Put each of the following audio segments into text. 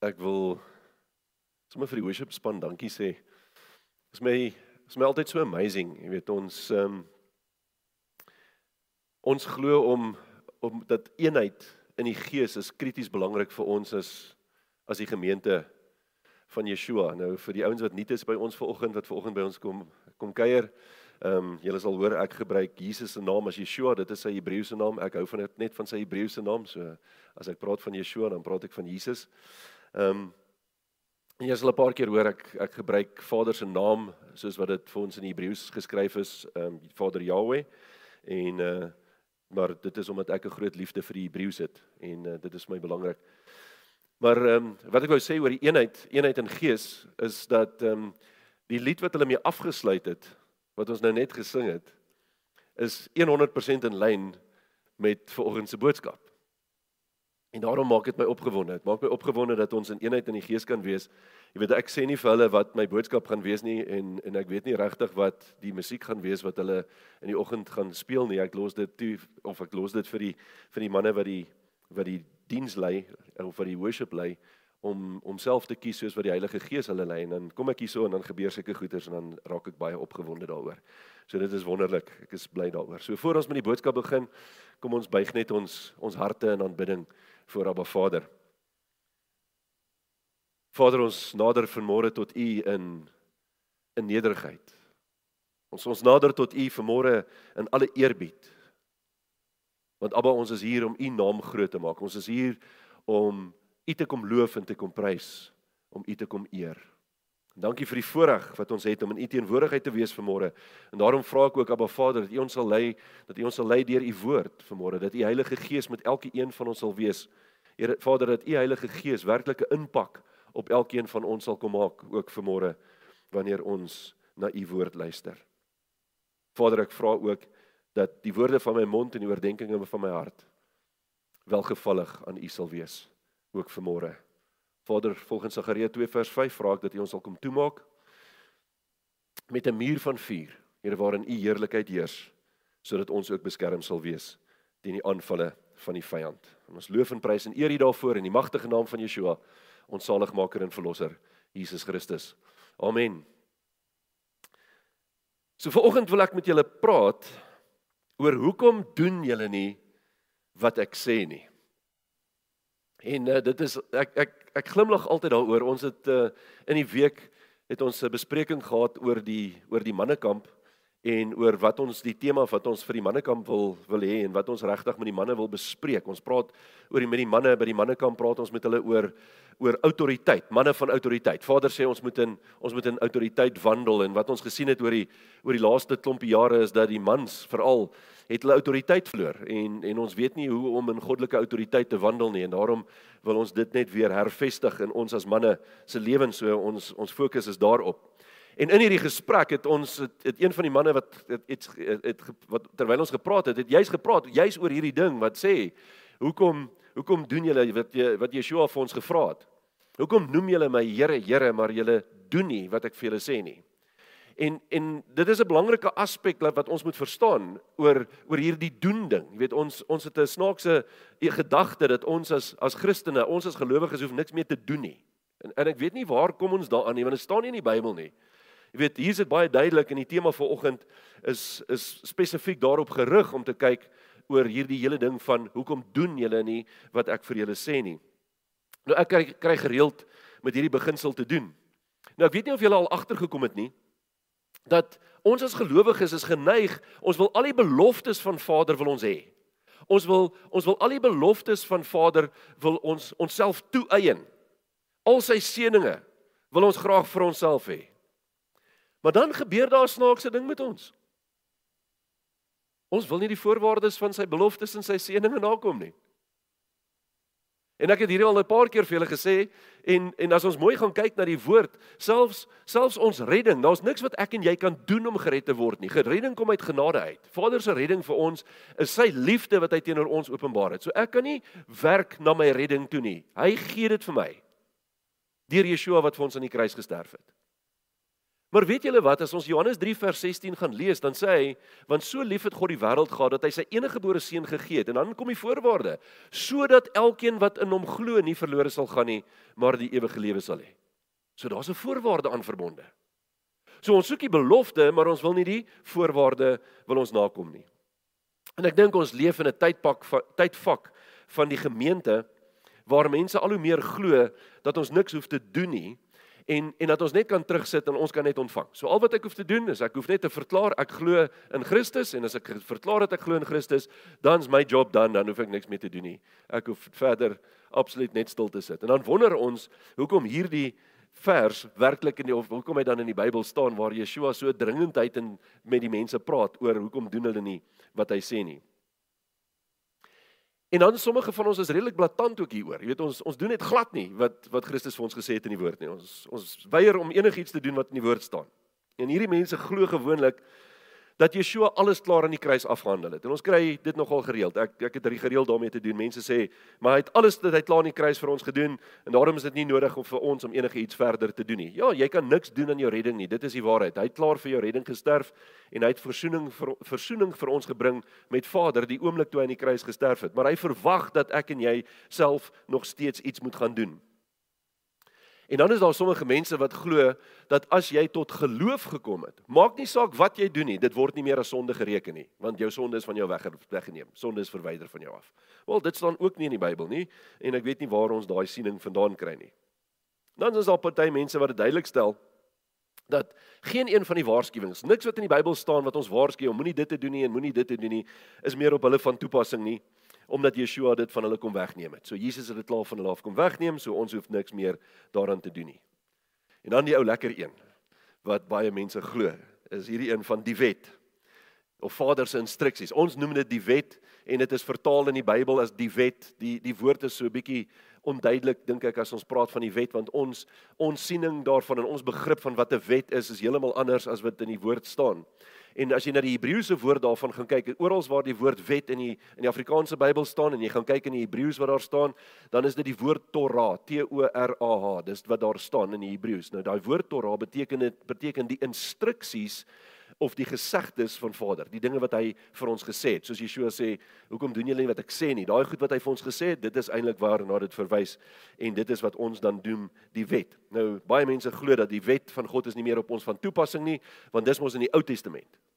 ek wil sommer vir die worship span dankie sê. Is my is my altyd so amazing, jy weet ons um, ons glo om om dat eenheid in die gees is krities belangrik vir ons as as die gemeente van Yeshua. Nou vir die ouens wat nuut is by ons vanoggend wat vanoggend by ons kom kom kuier. Ehm um, julle sal hoor ek gebruik Jesus se naam as Yeshua. Dit is sy Hebreëse naam. Ek hou van dit net van sy Hebreëse naam. So as ek praat van Yeshua, dan praat ek van Jesus. Ehm um, en jy sal 'n paar keer hoor ek ek gebruik Vader se naam soos wat dit vir ons in Hebreëus geskryf is, ehm um, Vader Yahweh. En uh maar dit is omdat ek 'n groot liefde vir die Hebreëus het en uh, dit is my belangrik. Maar ehm um, wat ek wou sê oor die eenheid, eenheid in gees is dat ehm um, die lied wat hulle mee afgesluit het wat ons nou net gesing het is 100% in lyn met vanoggend se boodskap. En daarom maak dit my opgewonde. Dit maak my opgewonde dat ons in eenheid in die gees kan wees. Jy weet ek sê nie vir hulle wat my boodskap gaan wees nie en en ek weet nie regtig wat die musiek gaan wees wat hulle in die oggend gaan speel nie. Ek los dit toe of ek los dit vir die vir die manne wat die wat die diens lei of wat die worship lei om om self te kies soos wat die Heilige Gees hulle lei en dan kom ek hierso en dan gebeur sulke goeters en dan raak ek baie opgewonde daaroor. So dit is wonderlik. Ek is bly daaroor. So voor ons met die boodskap begin, kom ons buig net ons ons harte in aanbidding voor Abba Vader. Vader ons nader vanmôre tot U in in nederigheid. Ons ons nader tot U vanmôre in alle eerbied. Want Abba ons is hier om U naam groot te maak. Ons is hier om U te kom loof en te kom prys, om U te kom eer. Dankie vir die voorreg wat ons het om in U teenwoordigheid te wees vanmôre. En daarom vra ek ook Abba Vader dat U ons sal lei, dat U ons sal lei deur U woord vanmôre, dat U Heilige Gees met elke een van ons sal wees. Here Vader, dat U Heilige Gees werklike impak op elkeen van ons sal kom maak ook vanmôre wanneer ons na U woord luister. Vader, ek vra ook dat die woorde van my mond en die oordeenkings van my hart welgevallig aan U sal wees ook vanmôre. Vader, volgens Sagaria 2 vers 5 vra ek dat U ons sal kom toemaak met 'n muur van vuur, Here waarin U heerlikheid heers, sodat ons ook beskerm sal wees teen die aanvalle van die vyand. En ons loof en prys en eer U daarvoor in die magtige naam van Yeshua, ons saligmaker en verlosser, Jesus Christus. Amen. So vanoggend wil ek met julle praat oor hoekom doen julle nie wat ek sê nie. En uh, dit is ek ek ek glimlag altyd daaroor. Ons het uh, in die week het ons 'n bespreking gehad oor die oor die mannekamp en oor wat ons die tema wat ons vir die mannekamp wil wil hê en wat ons regtig met die manne wil bespreek. Ons praat oor die met die manne by die mannekamp praat ons met hulle oor oor autoriteit, manne van autoriteit. Vader sê ons moet in ons moet in autoriteit wandel en wat ons gesien het oor die oor die laaste klompie jare is dat die mans veral het hulle autoriteit verloor en en ons weet nie hoe om in goddelike autoriteit te wandel nie en daarom wil ons dit net weer hervestig in ons as manne se lewens so ons ons fokus is daarop. En in hierdie gesprek het ons het, het een van die manne wat het, het, het, het wat terwyl ons gepraat het, het juist gepraat juist oor hierdie ding wat sê hoekom hoekom doen julle wat jy wat Yeshua vir ons gevra het? Hoekom noem julle my Here Here maar julle doen nie wat ek vir julle sê nie? En en dit is 'n belangrike aspek wat ons moet verstaan oor oor hierdie doen ding. Jy weet ons ons het 'n snaakse gedagte dat ons as as Christene, ons as gelowiges hoef niks meer te doen nie. En en ek weet nie waar kom ons daaraan nie want dit staan nie in die Bybel nie. Jy weet hier is dit baie duidelik en die tema vir oggend is is spesifiek daarop gerig om te kyk oor hierdie hele ding van hoekom doen julle nie wat ek vir julle sê nie. Nou ek kry, kry gereeld met hierdie beginsel te doen. Nou ek weet nie of julle al agtergekom het nie dat ons as gelowiges is geneig ons wil al die beloftes van Vader wil ons hê. Ons wil ons wil al die beloftes van Vader wil ons onsself toeëien. Al sy seënings wil ons graag vir onsself hê. Maar dan gebeur daar 'n snaakse ding met ons. Ons wil nie die voorwaardes van sy beloftes en sy seënings nakom nie. En ek het hierdie al 'n paar keer vir julle gesê en en as ons mooi gaan kyk na die woord, selfs selfs ons redding, daar's niks wat ek en jy kan doen om gered te word nie. Geredding kom uit genade uit. Vader se redding vir ons is sy liefde wat hy teenoor ons openbaar het. So ek kan nie werk na my redding toe nie. Hy gee dit vir my. Deur Yeshua wat vir ons aan die kruis gesterf het. Maar weet julle wat as ons Johannes 3 vers 16 gaan lees, dan sê hy, want so lief het God die wêreld gehad dat hy sy enige gebore seun gegee het en dan kom die voorwaarde, sodat elkeen wat in hom glo nie verlore sal gaan nie, maar die ewige lewe sal hê. So daar's 'n voorwaarde aan verbonde. So ons soek die belofte, maar ons wil nie die voorwaarde wil ons nakom nie. En ek dink ons leef in 'n tydpak tydvak van die gemeente waar mense al hoe meer glo dat ons niks hoef te doen nie en en dat ons net kan terugsit en ons kan net ontvang. So al wat ek hoef te doen is ek hoef net te verklaar ek glo in Christus en as ek verklaar dat ek glo in Christus, dan's my job dan, dan hoef ek niks meer te doen nie. Ek hoef verder absoluut net stil te sit. En dan wonder ons hoekom hierdie vers werklik in die of hoekom hy dan in die Bybel staan waar Yeshua so dringendheid en met die mense praat oor hoekom doen hulle nie wat hy sê nie. En dan sommige van ons is redelik blaatant ook hieroor. Jy weet ons ons doen net glad nie wat wat Christus vir ons gesê het in die woord nie. Ons ons weier om enigiets te doen wat in die woord staan. En hierdie mense glo gewoonlik dat Yeshua alles klaar aan die kruis afgehandel het. En ons kry dit nogal gereeld. Ek ek het gereeld daarmee te doen. Mense sê, "Maar hy het alles wat hy klaar aan die kruis vir ons gedoen en daarom is dit nie nodig om vir ons om enige iets verder te doen nie." Ja, jy kan niks doen aan jou redding nie. Dit is die waarheid. Hy het klaar vir jou redding gesterf en hy het verzoening vir verzoening vir ons gebring met Vader die oomblik toe hy aan die kruis gesterf het. Maar hy verwag dat ek en jy self nog steeds iets moet gaan doen. En dan is daar sommige mense wat glo dat as jy tot geloof gekom het, maak nie saak wat jy doen nie, dit word nie meer as sonde gereken nie, want jou sonde is van jou weg weggeneem. Sonde is verwyder van jou af. Wel, dit staan ook nie in die Bybel nie en ek weet nie waar ons daai siening vandaan kry nie. Dan is daar party mense wat dit duidelik stel dat geen een van die waarskuwings, niks wat in die Bybel staan wat ons waarsku om moenie dit te doen nie en moenie dit te doen nie, is meer op hulle van toepassing nie omdat Yeshua dit van hulle kom wegneem het. So Jesus het dit klaar van hulle af kom wegneem, so ons hoef niks meer daaraan te doen nie. En dan die ou lekker een wat baie mense glo, is hierdie een van die wet of Vader se instruksies. Ons noem dit die wet en dit is vertaal in die Bybel as die wet. Die die woord is so 'n bietjie onduidelik dink ek as ons praat van die wet want ons ons siening daarvan en ons begrip van wat 'n wet is is heeltemal anders as wat in die woord staan. En as jy na die Hebreëse woord daarvan gaan kyk, oral waar die woord wet in die in die Afrikaanse Bybel staan en jy gaan kyk in die Hebreëus wat daar staan, dan is dit die woord Torah, T O R A H. Dis wat daar staan in die Hebreëus. Nou daai woord Torah beteken dit beteken die instruksies of die gesegdes van Vader, die dinge wat hy vir ons gesê het. Soos Yeshua sê, "Hoekom doen julle nie wat ek sê nie?" Daai goed wat hy vir ons gesê het, dit is eintlik waarna dit verwys en dit is wat ons dan doen, die wet. Nou baie mense glo dat die wet van God is nie meer op ons van toepassing nie, want dis mos in die Ou Testament.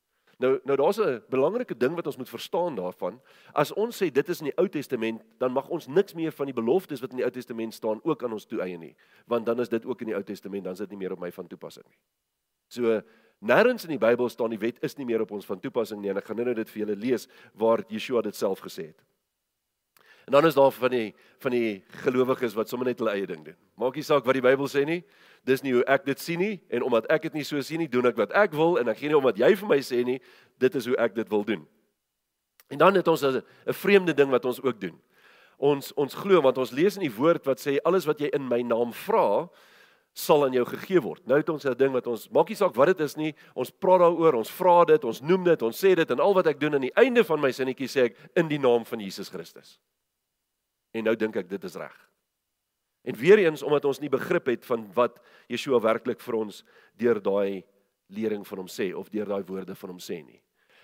Nou nou daar's 'n belangrike ding wat ons moet verstaan daarvan. As ons sê dit is in die Ou Testament, dan mag ons niks meer van die beloftes wat in die Ou Testament staan ook aan ons toeëien nie, want dan is dit ook in die Ou Testament, dan is dit nie meer op my van toepassing nie. So nêrens in die Bybel staan die wet is nie meer op ons van toepassing nie en ek gaan nou dit vir julle lees waar Yeshua dit self gesê het. En dan is daar van die van die gelowiges wat sommer net hulle eie ding doen. Maak nie saak wat die Bybel sê nie. Dis nie hoe ek dit sien nie en omdat ek dit nie so sien nie, doen ek wat ek wil en ek gee nie om wat jy vir my sê nie. Dit is hoe ek dit wil doen. En dan het ons 'n vreemde ding wat ons ook doen. Ons ons glo want ons lees in die woord wat sê alles wat jy in my naam vra sal aan jou gegee word. Nou het ons 'n ding wat ons maak nie saak wat dit is nie. Ons praat daaroor, ons vra dit, ons noem dit, ons sê dit en al wat ek doen aan die einde van my sinnetjie sê ek in die naam van Jesus Christus. En nou dink ek dit is reg. En weer eens omdat ons nie begrip het van wat Yeshua werklik vir ons deur daai lering van hom sê of deur daai woorde van hom sê nie.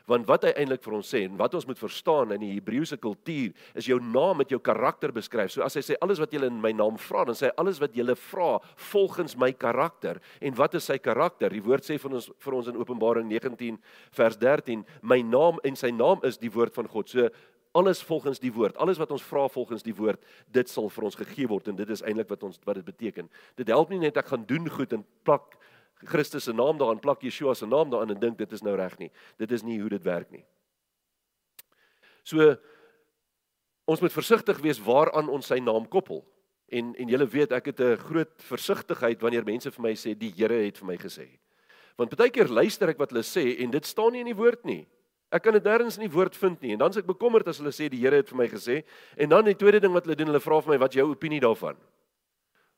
Want wat hy eintlik vir ons sê en wat ons moet verstaan in die Hebreëse kultuur is jou naam met jou karakter beskryf. So as hy sê alles wat julle in my naam vra, dan sê hy alles wat julle vra volgens my karakter. En wat is sy karakter? Die woord sê van ons vir ons in Openbaring 19 vers 13, my naam en sy naam is die woord van God. So alles volgens die woord. Alles wat ons vra volgens die woord, dit sal vir ons gegee word en dit is eintlik wat ons wat dit beteken. Dit help nie net ek gaan doen goed en plak Christus se naam daaraan, plak Yeshua se naam daaraan en dink dit is nou reg nie. Dit is nie hoe dit werk nie. So ons moet versigtig wees waaraan ons sy naam koppel. En en julle weet ek het 'n groot versigtigheid wanneer mense vir my sê die Here het vir my gesê. Want baie keer luister ek wat hulle sê en dit staan nie in die woord nie. Ek kan dit nêrens in die woord vind nie. En dan is ek bekommerd as hulle sê die Here het vir my gesê. En dan die tweede ding wat hulle doen, hulle vra vir my wat jou opinie daarvan.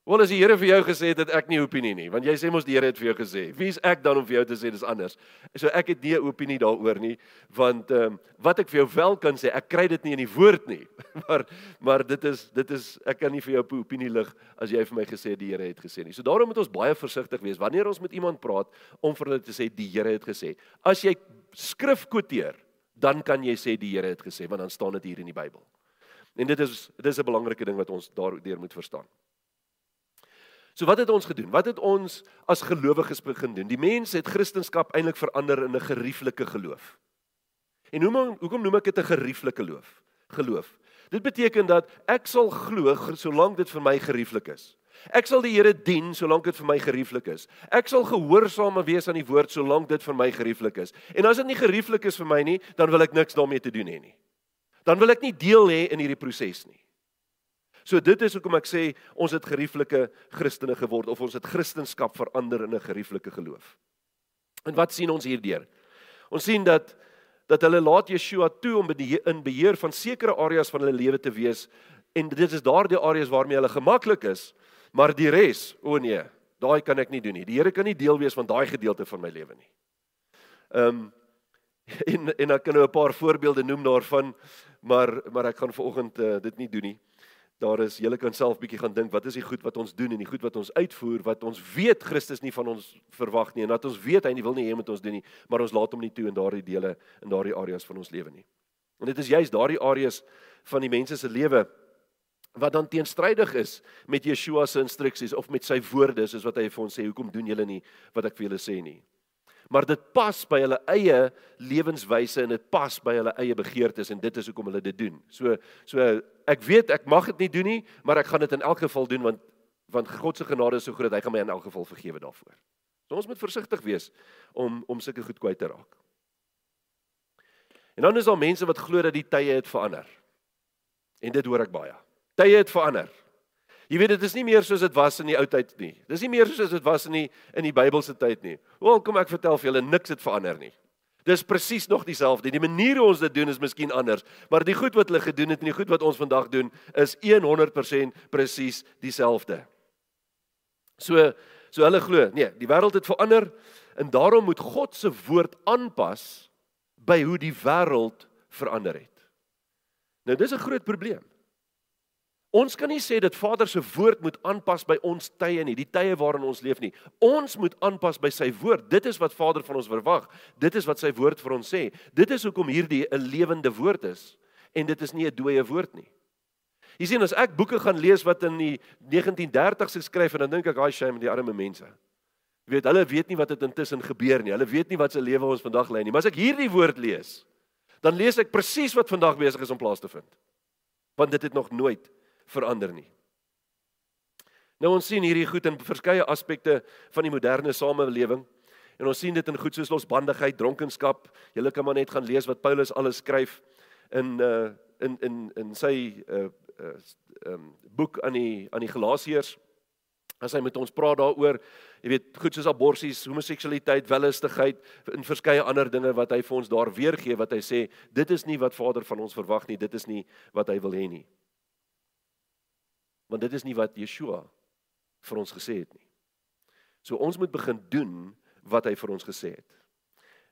Wel as die Here vir jou gesê het dat ek nie opinie nie, want jy sê mos die Here het vir jou gesê. Wie is ek dan om vir jou te sê dis anders? So ek het nie 'n opinie daaroor nie, want ehm um, wat ek vir jou wel kan sê, ek kry dit nie in die woord nie. Maar maar dit is dit is ek kan nie vir jou opinie lig as jy vir my gesê die Here het gesê nie. So daarom moet ons baie versigtig wees wanneer ons met iemand praat om vir hulle te sê die Here het gesê. As jy skrif quoteer, dan kan jy sê die Here het gesê, want dan staan dit hier in die Bybel. En dit is dit is 'n belangrike ding wat ons daardeur moet verstaan. So wat het ons gedoen? Wat het ons as gelowiges begin doen? Die mense het Christendom eintlik verander in 'n gerieflike geloof. En hoe hoekom noem ek dit 'n gerieflike geloof? Geloof. Dit beteken dat ek sal glo solank dit vir my gerieflik is. Ek sal die Here dien solank dit vir my gerieflik is. Ek sal gehoorsaam wees aan die woord solank dit vir my gerieflik is. En as dit nie gerieflik is vir my nie, dan wil ek niks daarmee te doen hê nie. Dan wil ek nie deel hê in hierdie proses nie. So dit is hoekom ek sê ons het gerieflike Christene geword of ons het Christendom verander in 'n gerieflike geloof. En wat sien ons hierdeur? Ons sien dat dat hulle laat Yeshua toe om in beheer van sekere areas van hulle lewe te wees en dit is daardie areas waarmee hulle gemaklik is, maar die res, o nee, daai kan ek nie doen nie. Die Here kan nie deel wees van daai gedeelte van my lewe nie. Ehm um, en en ek kan nou 'n paar voorbeelde noem daarvan, maar maar ek gaan vanoggend uh, dit nie doen nie daar is julle kan self bietjie gaan dink wat is die goed wat ons doen en die goed wat ons uitvoer wat ons weet Christus nie van ons verwag nie en dat ons weet hy nie wil nie hê moet ons doen nie maar ons laat hom nie toe in daardie dele in daardie areas van ons lewe nie. En dit is juist daardie areas van die mense se lewe wat dan teenstrydig is met Yeshua se instruksies of met sy woorde soos wat hy vir ons sê hoekom doen julle nie wat ek vir julle sê nie maar dit pas by hulle eie lewenswyse en dit pas by hulle eie begeertes en dit is hoekom hulle dit doen. So so ek weet ek mag dit nie doen nie, maar ek gaan dit in elk geval doen want want God se genade is so groot, hy gaan my in elk geval vergewe daarvoor. So ons moet versigtig wees om om sulke goed kwyt te raak. En dan is daar mense wat glo dat die tye het verander. En dit hoor ek baie. Tye het verander. Jy weet dit is nie meer soos dit was in die ou tyd nie. Dis nie meer soos dit was in die in die Bybelse tyd nie. Wel kom ek vertel vir julle niks het verander nie. Dis presies nog dieselfde. Die manier hoe ons dit doen is miskien anders, maar die goed wat hulle gedoen het en die goed wat ons vandag doen is 100% presies dieselfde. So so hulle glo, nee, die wêreld het verander en daarom moet God se woord aanpas by hoe die wêreld verander het. Nou dis 'n groot probleem. Ons kan nie sê dat Vader se woord moet aanpas by ons tye nie, die tye waarin ons leef nie. Ons moet aanpas by sy woord. Dit is wat Vader van ons verwag. Dit is wat sy woord vir ons sê. Dit is hoekom hierdie 'n lewende woord is en dit is nie 'n dooie woord nie. Jy sien as ek boeke gaan lees wat in die 1930s geskryf en dan dink ek, "Haai shame die arme mense." Jy weet, hulle weet nie wat het intussen gebeur nie. Hulle weet nie wat se lewe ons vandag lei nie. Maar as ek hierdie woord lees, dan lees ek presies wat vandag besig is om plaas te vind. Want dit het nog nooit verander nie. Nou ons sien hierdie goed in verskeie aspekte van die moderne samelewing. En ons sien dit in goed soos losbandigheid, dronkenskap. Julle kan maar net gaan lees wat Paulus alles skryf in uh in in in sy uh uh um boek aan die aan die Galasiërs. As hy met ons praat daaroor, jy weet, goed soos aborsies, homoseksualiteit, wellustigheid en verskeie ander dinge wat hy vir ons daar weergee wat hy sê, dit is nie wat Vader van ons verwag nie, dit is nie wat hy wil hê nie want dit is nie wat Yeshua vir ons gesê het nie. So ons moet begin doen wat hy vir ons gesê het.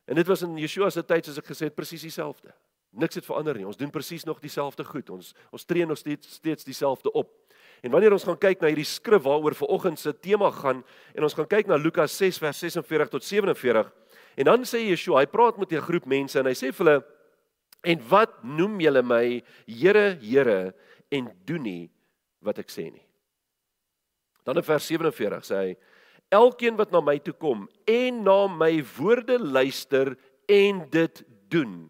En dit was in Yeshua se tyd soos ek gesê het presies dieselfde. Niks het verander nie. Ons doen presies nog dieselfde goed. Ons ons tree nog steeds steeds dieselfde op. En wanneer ons gaan kyk na hierdie skrif waaroor vanoggend se tema gaan en ons gaan kyk na Lukas 6 vers 46 tot 47 en dan sê Yeshua, hy praat met 'n groep mense en hy sê vir hulle en wat noem julle my Here, Here en doen nie wat ek sê nie. Dan in vers 47 sê hy: Elkeen wat na my toe kom en na my woorde luister en dit doen,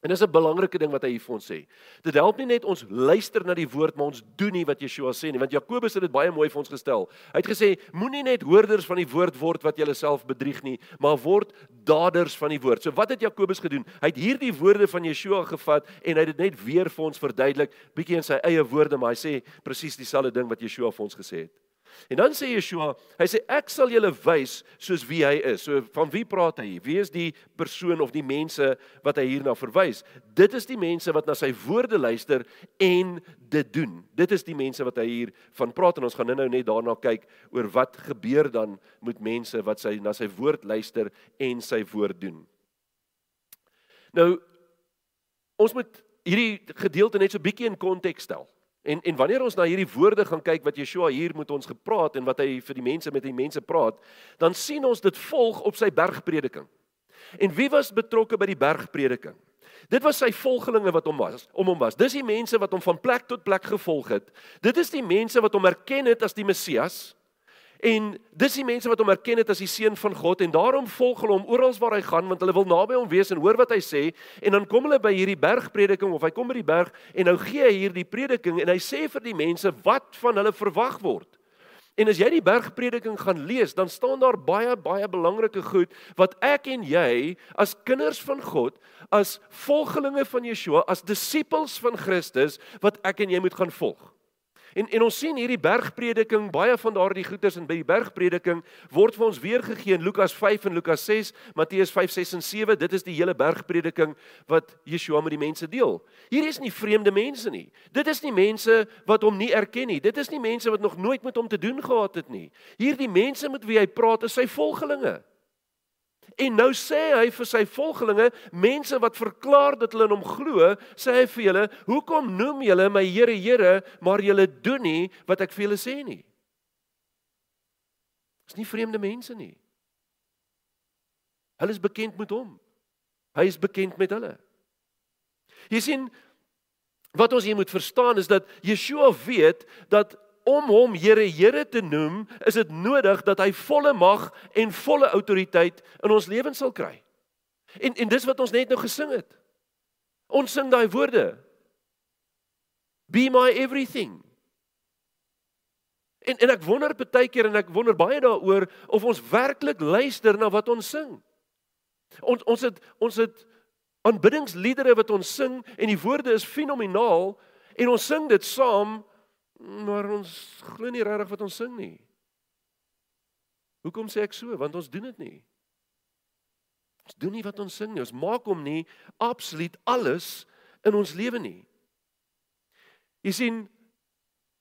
En dis 'n belangrike ding wat hy hier vir ons sê. Dit help nie net ons luister na die woord maar ons doen nie wat Yeshua sê nie, want Jakobus het dit baie mooi vir ons gestel. Hy het gesê moenie net hoorders van die woord word wat jouself bedrieg nie, maar word daders van die woord. So wat het Jakobus gedoen? Hy het hierdie woorde van Yeshua gevat en hy het dit net weer vir ons verduidelik, bietjie in sy eie woorde, maar hy sê presies dieselfde ding wat Yeshua vir ons gesê het. En dan sê Yeshua, hy sê ek sal julle wys soos wie hy is. So van wie praat hy? Wie is die persoon of die mense wat hy hierna verwys? Dit is die mense wat na sy woorde luister en dit doen. Dit is die mense wat hy hier van praat en ons gaan nou net daarna kyk oor wat gebeur dan met mense wat sy na sy woord luister en sy woord doen. Nou ons moet hierdie gedeelte net so bietjie in konteks stel. En en wanneer ons na hierdie woorde gaan kyk wat Yeshua hier met ons gepraat en wat hy vir die mense met die mense praat, dan sien ons dit volg op sy bergprediking. En wie was betrokke by die bergprediking? Dit was sy volgelinge wat hom was, om hom was. Dis die mense wat hom van plek tot plek gevolg het. Dit is die mense wat hom erken het as die Messias. En dis die mense wat hom erken het as die seun van God en daarom volg hulle hom oral waar hy gaan want hulle wil naby hom wees en hoor wat hy sê en dan kom hulle by hierdie bergprediking of hy kom by die berg en nou gee hy hierdie prediking en hy sê vir die mense wat van hulle verwag word. En as jy die bergprediking gaan lees, dan staan daar baie baie belangrike goed wat ek en jy as kinders van God, as volgelinge van Yeshua, as disippels van Christus wat ek en jy moet gaan volg. En en ons sien hierdie bergprediking, baie van daardie goeters in by die bergprediking word vir ons weergegee in Lukas 5 en Lukas 6, Matteus 5, 6 en 7. Dit is die hele bergprediking wat Yeshua met die mense deel. Hier is nie vreemde mense nie. Dit is nie mense wat hom nie erken nie. Dit is nie mense wat nog nooit met hom te doen gehad het nie. Hierdie mense met wie hy praat is sy volgelinge. En nou sê hy vir sy volgelinge, mense wat verklaar dat hulle in hom glo, sê hy vir julle, "Hoekom noem julle my Here, Here, maar julle doen nie wat ek vir julle sê nie?" Dis nie vreemde mense nie. Hulle is bekend met hom. Hy is bekend met hulle. Jy sien wat ons hier moet verstaan is dat Yeshua weet dat om hom Here Here te noem, is dit nodig dat hy volle mag en volle autoriteit in ons lewens sal kry. En en dis wat ons net nou gesing het. Ons sing daai woorde. Be my everything. En en ek wonder baie keer en ek wonder baie daaroor of ons werklik luister na wat ons sing. Ons ons het ons het aanbiddingsliedere wat ons sing en die woorde is fenomenaal en ons sing dit saam Maar ons glo nie regtig wat ons sing nie. Hoekom sê ek so? Want ons doen dit nie. Ons doen nie wat ons sing nie. Ons maak hom nie absoluut alles in ons lewe nie. Jy sien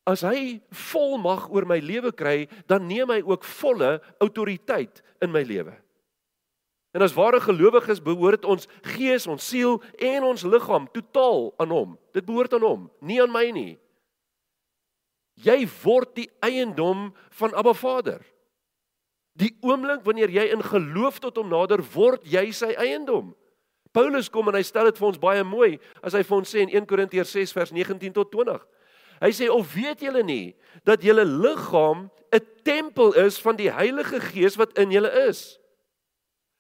as hy volmag oor my lewe kry, dan neem hy ook volle autoriteit in my lewe. En as ware gelowiges behoort ons gees, ons siel en ons liggaam totaal aan hom. Dit behoort aan hom, nie aan my nie. Jy word die eiendom van Abba Vader. Die oomblik wanneer jy in geloof tot hom nader word, jy sy eiendom. Paulus kom en hy stel dit vir ons baie mooi as hy vir ons sê in 1 Korintiërs 6 vers 19 tot 20. Hy sê of weet julle nie dat julle liggaam 'n tempel is van die Heilige Gees wat in julle is?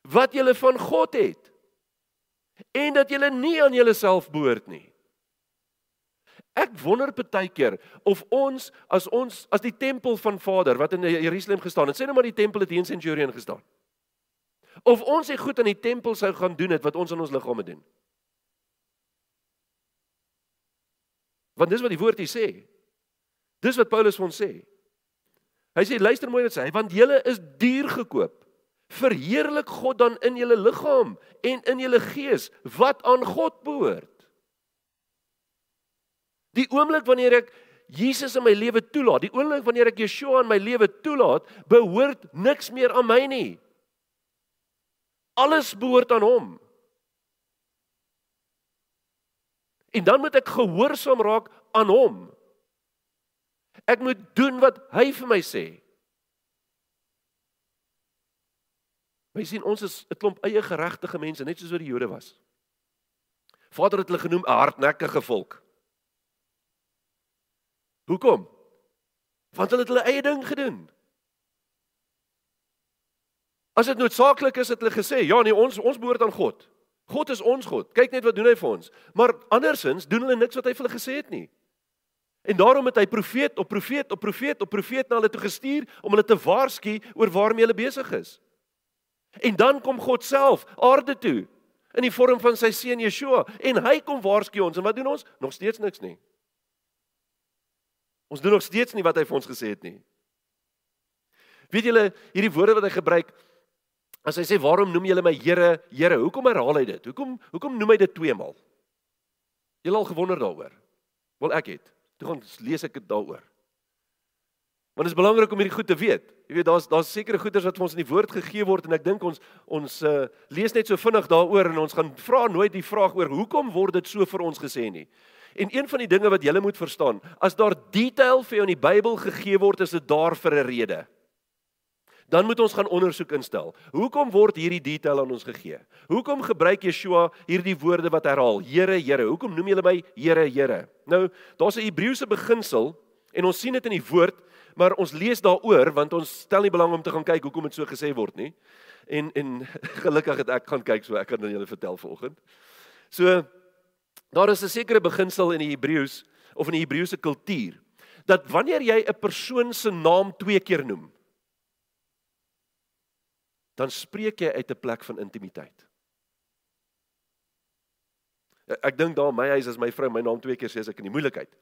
Wat julle van God het. En dat julle nie aan julleself behoort nie. Ek wonder baie keer of ons as ons as die tempel van Vader wat in Jerusalem gestaan het, sê nou maar die tempel het hier in Centurion gestaan. Of ons se goed aan die tempel sou gaan doen het wat ons aan ons liggame doen. Want dis wat die woord hier sê. Dis wat Paulus vir ons sê. Hy sê luister mooi wat sê hy want julle is duur gekoop. Verheerlik God dan in julle liggaam en in julle gees wat aan God behoort. Die oomblik wanneer ek Jesus in my lewe toelaat, die oomblik wanneer ek Yeshua in my lewe toelaat, behoort niks meer aan my nie. Alles behoort aan hom. En dan moet ek gehoorsaam raak aan hom. Ek moet doen wat hy vir my sê. Jy sien ons is 'n klomp eie geregtige mense, net soos wat die Jode was. Vader het hulle genoem 'n hardnekkige volk. Hoekom? Want hulle het hulle eie ding gedoen. As dit noodsaaklik is het hulle gesê, ja nee, ons ons behoort aan God. God is ons God. Kyk net wat doen hy vir ons. Maar andersins doen hulle niks wat hy vir hulle gesê het nie. En daarom het hy profeet op profeet op profeet op profeet na hulle toe gestuur om hulle te waarsku oor waarmee hulle besig is. En dan kom God self aarde toe in die vorm van sy seun Yeshua en hy kom waarsku ons en wat doen ons? Nog steeds niks nie. Ons doen nog steeds nie wat hy vir ons gesê het nie. Weet julle hierdie woorde wat hy gebruik as hy sê waarom noem julle my Here, Here? Hoekom herhaal hy dit? Hoekom hoekom noem hy dit twee maal? Julle al gewonder daaroor? Wel ek het. Toe gaan lees ek dit daaroor. Want dit is belangrik om hierdie goed te weet. Jy weet daar's daar's sekere goeders wat vir ons in die woord gegee word en ek dink ons ons uh, lees net so vinnig daaroor en ons gaan vra nooit die vraag oor hoekom word dit so vir ons gesê nie. En een van die dinge wat jy moet verstaan, as daar detail vir jou in die Bybel gegee word, is dit daar vir 'n rede. Dan moet ons gaan ondersoek instel. Hoekom word hierdie detail aan ons gegee? Hoekom gebruik Yeshua hierdie woorde wat herhaal? Here, Here. Hoekom noem julle my Here, Here? Nou, daar's 'n Hebreëse beginsel en ons sien dit in die woord, maar ons lees daaroor want ons stel nie belang om te gaan kyk hoekom dit so gesê word nie. En en gelukkig het ek gaan kyk so ek kan julle vertel vanoggend. So Daar is 'n sekere beginsel in die Hebreëus of in die Hebreëse kultuur dat wanneer jy 'n persoon se naam twee keer noem, dan spreek jy uit 'n plek van intimiteit. Ek dink daar my huis as my vrou my naam twee keer sê as ek in die moeilikheid.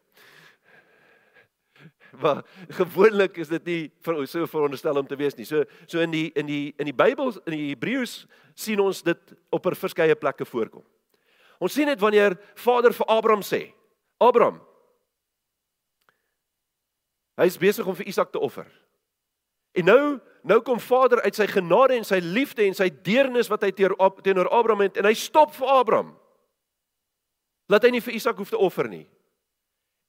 Maar gewoonlik is dit nie vir so veronderstel om te wees nie. So so in die in die in die Bybel in die Hebreëus sien ons dit op verskeie plekke voorkom. Ons sien dit wanneer Vader vir Abraham sê: "Abraham, hy is besig om vir Isak te offer." En nou, nou kom Vader uit sy genade en sy liefde en sy deernis wat hy teenoor Abraham het en hy stop vir Abraham. Laat hy nie vir Isak hoef te offer nie.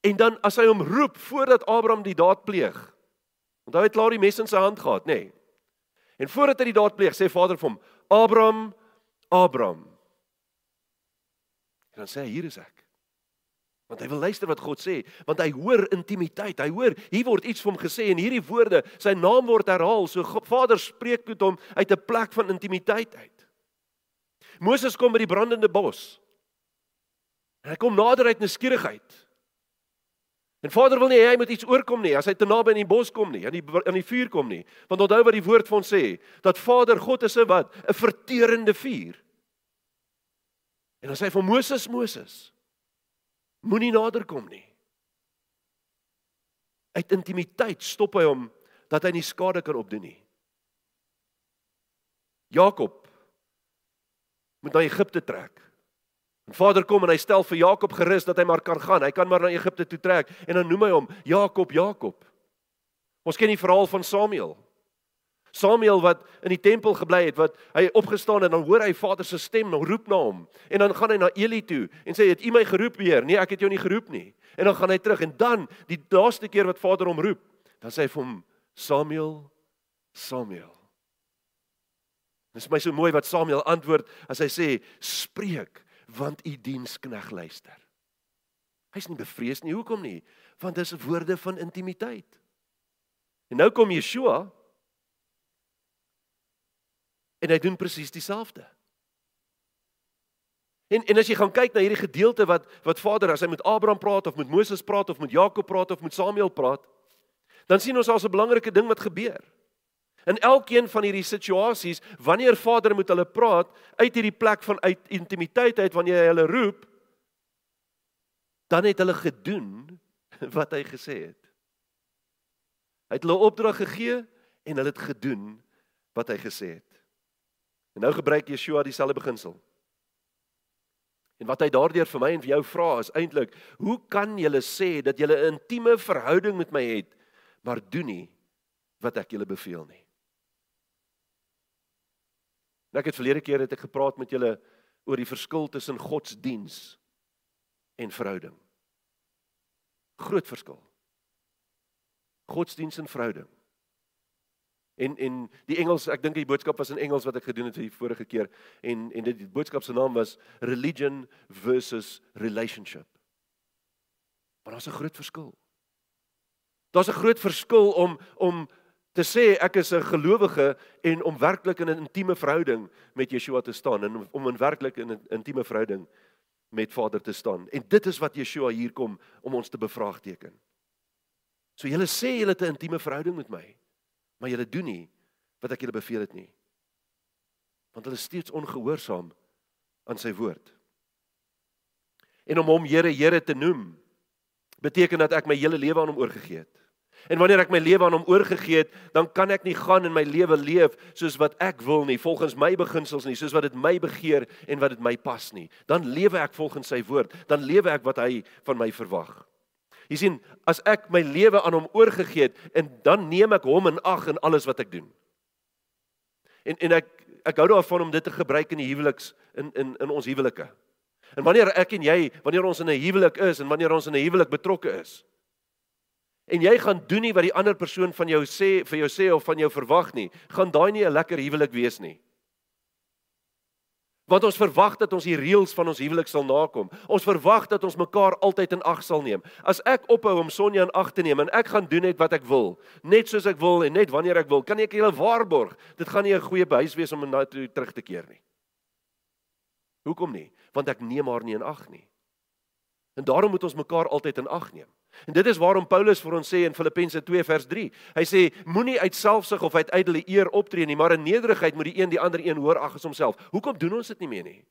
En dan as hy hom roep voordat Abraham die daad pleeg. Onthou hy het klaar die mes in sy hand gehad, nê? Nee. En voordat hy die daad pleeg, sê Vader vir hom: "Abraham, Abraham." Dan sê hy hier is ek. Want hy wil luister wat God sê, want hy hoor intimiteit. Hy hoor hier word iets vir hom gesê en hierdie woorde, sy naam word herhaal. So Vader spreek met hom uit 'n plek van intimiteit uit. Moses kom by die brandende bos. En hy kom nader uit nuuskierigheid. En Vader wil nie hy moet iets oorkom nie as hy te naby in die bos kom nie, aan die aan die vuur kom nie. Want onthou wat die woord vir ons sê, dat Vader God is 'n wat? 'n verterende vuur. En dan sê hy vir Moses, Moses, moenie nader kom nie. Uit intimiteit stop hy hom dat hy nie skade kan opdoen nie. Jakob moet na Egipte trek. En Vader kom en hy stel vir Jakob gerus dat hy maar kan gaan. Hy kan maar na Egipte toe trek en dan noem hy hom Jakob, Jakob. Ons ken die verhaal van Samuel. Samuel wat in die tempel gebly het, wat hy opgestaan en dan hoor hy Vader se stem en roep na hom. En dan gaan hy na Eli toe en sê het U my geroep weer? Nee, ek het jou nie geroep nie. En dan gaan hy terug en dan die laaste keer wat Vader hom roep, dan sê hy vir hom Samuel, Samuel. Dit is my so mooi wat Samuel antwoord as hy sê spreek want u dienskneg luister. Hy's nie bevrees nie, hoekom nie? Want dis woorde van intimiteit. En nou kom Yeshua En hy doen presies dieselfde. En en as jy gaan kyk na hierdie gedeelte wat wat Vader as hy met Abraham praat of met Moses praat of met Jakob praat of met Samuel praat, dan sien ons al 'n belangrike ding wat gebeur. In elkeen van hierdie situasies, wanneer Vader met hulle praat uit hierdie plek van uit intimiteit uit wanneer hy hulle roep, dan het hulle gedoen wat hy gesê het. Hy het hulle opdrag gegee en hulle het gedoen wat hy gesê het. En nou gebruik Yeshua dieselfde beginsel. En wat hy daardeur vir my en vir jou vra is eintlik, hoe kan julle sê dat julle 'n intieme verhouding met my het, maar doen nie wat ek julle beveel nie? Nou ek het verlede keer het ek gepraat met julle oor die verskil tussen godsdiens en verhouding. Groot verskil. Godsdiens en verhouding. En en die Engels, ek dink die boodskap was in Engels wat ek gedoen het die vorige keer en en dit die boodskap se naam was religion versus relationship. Maar daar's 'n groot verskil. Daar's 'n groot verskil om om te sê ek is 'n gelowige en om werklik in 'n intieme verhouding met Yeshua te staan en om in werklik in 'n intieme verhouding met Vader te staan. En dit is wat Yeshua hier kom om ons te bevraagteken. So julle sê julle het 'n intieme verhouding met my maar julle doen nie wat ek julle beveel het nie. Want hulle is steeds ongehoorsaam aan sy woord. En om hom Here Here te noem beteken dat ek my hele lewe aan hom oorgegee het. En wanneer ek my lewe aan hom oorgegee het, dan kan ek nie gaan in my lewe leef soos wat ek wil nie, volgens my beginsels nie, soos wat dit my begeer en wat dit my pas nie. Dan lewe ek volgens sy woord, dan lewe ek wat hy van my verwag. Jy sien, as ek my lewe aan hom oorgegee het en dan neem ek hom in ag in alles wat ek doen. En en ek ek hou daarvan om dit te gebruik in die huweliks in in in ons huwelike. En wanneer ek en jy, wanneer ons in 'n huwelik is en wanneer ons in 'n huwelik betrokke is, en jy gaan doen nie wat die ander persoon van jou sê vir jou sê of van jou verwag nie, gaan daai nie 'n lekker huwelik wees nie. Want ons verwag dat ons die reëls van ons huwelik sal nakom. Ons verwag dat ons mekaar altyd in ag sal neem. As ek ophou om Sonja in ag te neem en ek gaan doen net wat ek wil, net soos ek wil en net wanneer ek wil, kan ek julle waarborg, dit gaan nie 'n goeie huis wees om na toe terug te keer nie. Hoekom nie? Want ek neem haar nie in ag nie. En daarom moet ons mekaar altyd in ag neem. En dit is waarom Paulus vir ons sê in Filippense 2 vers 3. Hy sê moenie uit selfsug of uit ydelle eer optree nie, maar in nederigheid moet die een die ander een hoor ag as homself. Hoekom doen ons dit nie meer nie?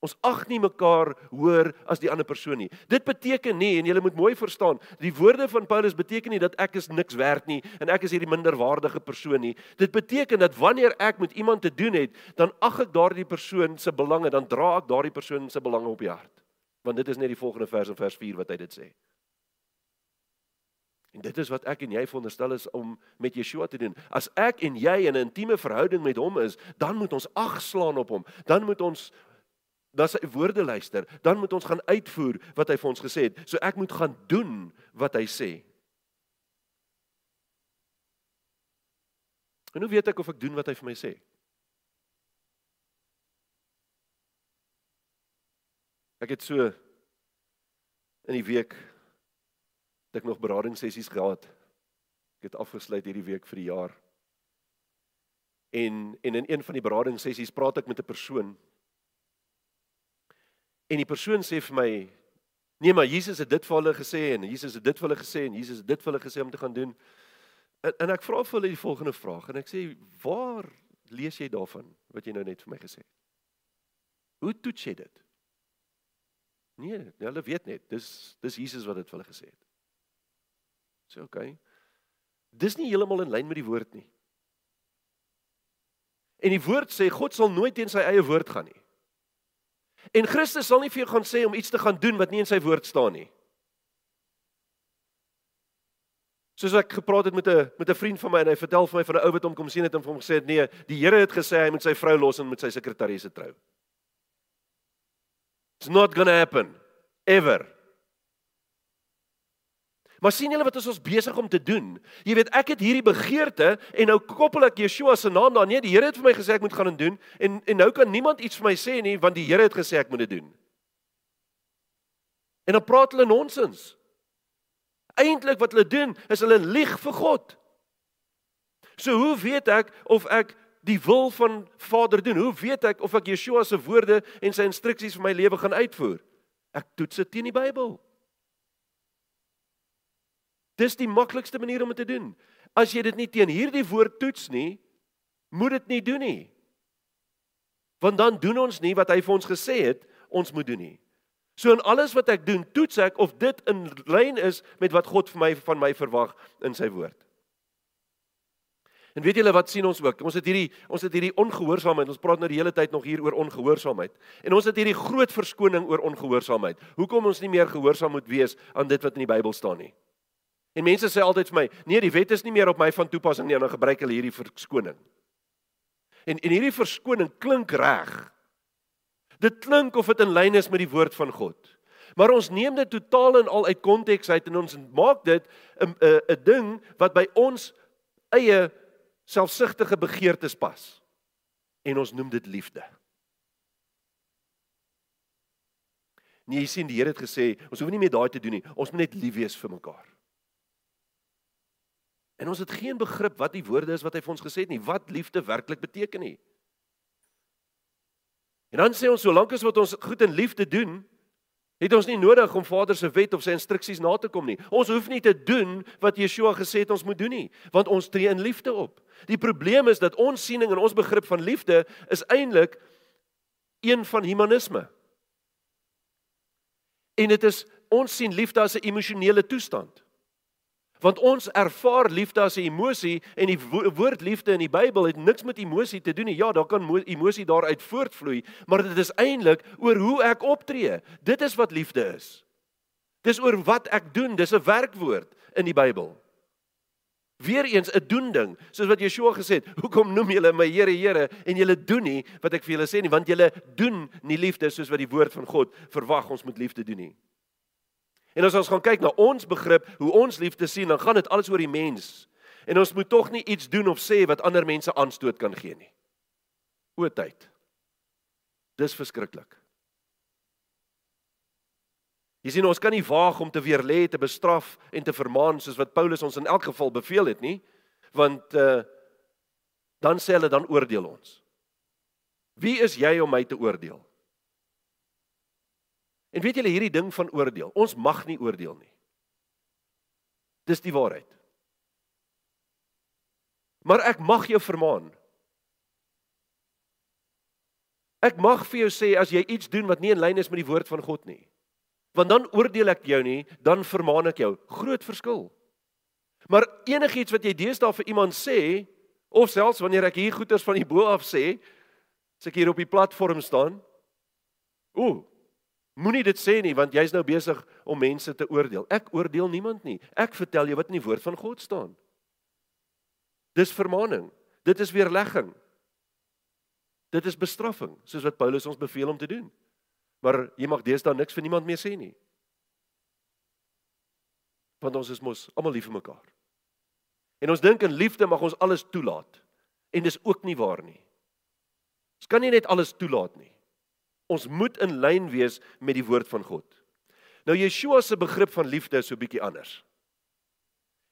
Ons ag nie mekaar hoor as die ander persoon nie. Dit beteken nie en jy moet mooi verstaan, die woorde van Paulus beteken nie dat ek is niks werd nie en ek is hierdie minderwaardige persoon nie. Dit beteken dat wanneer ek met iemand te doen het, dan ag ek daardie persoon se belange, dan dra ek daardie persoon se belange op die hart. Want dit is net die volgende vers in vers 4 wat hy dit sê. En dit is wat ek en jy veronderstel is om met Yeshua te doen. As ek en jy in 'n intieme verhouding met hom is, dan moet ons ag slaan op hom. Dan moet ons dan sy woorde luister. Dan moet ons gaan uitvoer wat hy vir ons gesê het. So ek moet gaan doen wat hy sê. En hoe weet ek of ek doen wat hy vir my sê? Ek het so in die week het ek nog beraadingssessies gehad. Ek het afgesluit hierdie week vir die jaar. En en in een van die beraadingssessies praat ek met 'n persoon. En die persoon sê vir my: "Nee, maar Jesus het dit vir hulle gesê en Jesus het dit vir hulle gesê en Jesus het dit vir hulle gesê om te gaan doen." En, en ek vra vir hulle die volgende vraag en ek sê: "Waar lees jy daarvan wat jy nou net vir my gesê het?" Hoe toets jy dit? Nee, hulle weet net, dis dis Jesus wat dit vir hulle gesê het. Sê okay. Dis nie heeltemal in lyn met die woord nie. En die woord sê God sal nooit teen sy eie woord gaan nie. En Christus sal nie vir jou gaan sê om iets te gaan doen wat nie in sy woord staan nie. Soos ek gepraat het met 'n met 'n vriend van my en hy vertel vir my van 'n ou wat hom kom sien het en vir hom gesê het nee, die Here het gesê hy moet sy vrou los en met sy sekretaresse trou. It's not going to happen ever. Maar sien julle wat is ons besig om te doen? Jy weet, ek het hierdie begeerte en nou koppel ek Yeshua se naam daar. Nee, die Here het vir my gesê ek moet gaan en doen en en nou kan niemand iets vir my sê nie want die Here het gesê ek moet dit doen. En dan praat hulle nonsens. Eintlik wat hulle doen is hulle lieg vir God. So hoe weet ek of ek die wil van Vader doen? Hoe weet ek of ek Yeshua se woorde en sy instruksies vir my lewe gaan uitvoer? Ek toets dit teen die Bybel. Dis die maklikste manier om dit te doen. As jy dit nie teen hierdie woord toets nie, moet dit nie doen nie. Want dan doen ons nie wat hy vir ons gesê het ons moet doen nie. So in alles wat ek doen, toets ek of dit in lyn is met wat God vir my van my verwag in sy woord. En weet julle wat sien ons ook? Ons het hierdie ons het hierdie ongehoorsaamheid. Ons praat nou die hele tyd nog hier oor ongehoorsaamheid. En ons het hierdie groot verskoning oor ongehoorsaamheid. Hoekom ons nie meer gehoorsaam moet wees aan dit wat in die Bybel staan nie. En mense sê altyd vir my, nee, die wet is nie meer op my van toepassing nie, dan gebruik hulle hierdie verskoning. En en hierdie verskoning klink reg. Dit klink of dit in lyn is met die woord van God. Maar ons neem dit totaal en al uit konteks uit en ons maak dit 'n 'n 'n ding wat by ons eie selfsugtige begeertes pas. En ons noem dit liefde. Nee, jy sien die Here het gesê, ons hoef nie meer daai te doen nie. Ons moet net lief wees vir mekaar. En ons het geen begrip wat die woorde is wat hy vir ons gesê het nie, wat liefde werklik beteken nie. En dan sê ons solank as wat ons goed en liefde doen, het ons nie nodig om Vader se wet of sy instruksies na te kom nie. Ons hoef nie te doen wat Yeshua gesê het ons moet doen nie, want ons tree in liefde op. Die probleem is dat ons siening en ons begrip van liefde is eintlik een van humanisme. En dit is ons sien liefde as 'n emosionele toestand. Want ons ervaar liefde as 'n emosie en die woord liefde in die Bybel het niks met emosie te doen nie. Ja, daar kan emosie daaruit voortvloei, maar dit is eintlik oor hoe ek optree. Dit is wat liefde is. Dis oor wat ek doen. Dis 'n werkwoord in die Bybel. Weereens 'n doen ding, soos wat Yeshua gesê het, hoekom noem julle my Here Here en julle doen nie wat ek vir julle sê nie, want julle doen nie liefde soos wat die woord van God verwag ons moet liefde doen nie. En as ons gaan kyk na ons begrip, hoe ons liefde sien, dan gaan dit alles oor die mens. En ons moet tog nie iets doen of sê wat ander mense aanstoot kan gee nie. O tyd. Dis verskriklik. Jy sien ons kan nie waag om te weer lê te bestraf en te vermaan soos wat Paulus ons in elk geval beveel het nie want uh dan sê hulle dan oordeel ons. Wie is jy om my te oordeel? En weet julle hierdie ding van oordeel, ons mag nie oordeel nie. Dis die waarheid. Maar ek mag jou vermaan. Ek mag vir jou sê as jy iets doen wat nie in lyn is met die woord van God nie. Want dan oordeel ek jou nie, dan vermaan ek jou. Groot verskil. Maar enigiets wat jy deesdae vir iemand sê, of selfs wanneer ek hier goeters van die bo af sê, as ek hier op die platform staan, ooh, moenie dit sê nie want jy's nou besig om mense te oordeel. Ek oordeel niemand nie. Ek vertel jou wat in die woord van God staan. Dis vermaaning. Dit is weerlegging. Dit is bestraffing, soos wat Paulus ons beveel om te doen. Maar jy mag deesdae niks vir niemand meer sê nie. Want ons is mos almal lief vir mekaar. En ons dink in liefde mag ons alles toelaat. En dis ook nie waar nie. Ons kan nie net alles toelaat nie. Ons moet in lyn wees met die woord van God. Nou Yeshua se begrip van liefde is so bietjie anders.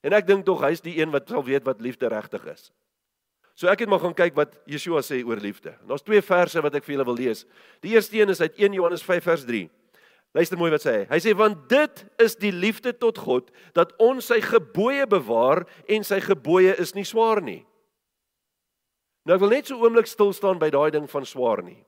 En ek dink tog hy's die een wat sal weet wat liefde regtig is. So ek het maar gaan kyk wat Yeshua sê oor liefde. Daar's twee verse wat ek vir julle wil lees. Die eerste een is uit 1 Johannes 5 vers 3. Luister mooi wat sê hy. Hy sê want dit is die liefde tot God dat ons sy gebooie bewaar en sy gebooie is nie swaar nie. Nou ek wil net so oomblik stil staan by daai ding van swaar nie.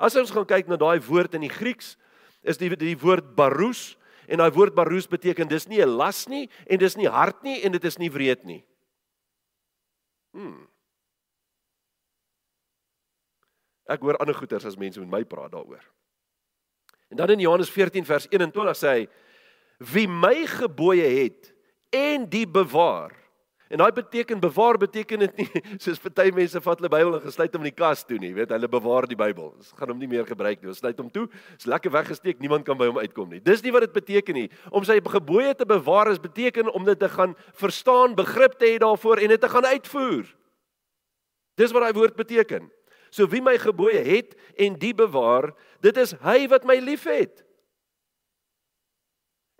As ons gaan kyk na daai woord in die Grieks is die die woord baros en daai woord baros beteken dis nie 'n las nie en dis nie hard nie en dit is nie wreed nie. Hmm. Ek hoor ander goeters as mense met my praat daaroor. En dan in Johannes 14 vers 21 sê hy wie my gebooie het en die bewaar. En daai beteken bewaar beteken dit nie soos party mense vat hulle Bybel en gesluit hom in die kas toe nie, weet hulle bewaar die Bybel. Ons gaan hom nie meer gebruik nie. Ons sluit hom toe. Is lekker weggesteek, niemand kan by hom uitkom nie. Dis nie wat dit beteken nie. Om sy gebooie te bewaar is beteken om dit te gaan verstaan, begrip te hê daarvoor en dit te gaan uitvoer. Dis wat daai woord beteken. So wie my gebooie het en die bewaar, dit is hy wat my liefhet.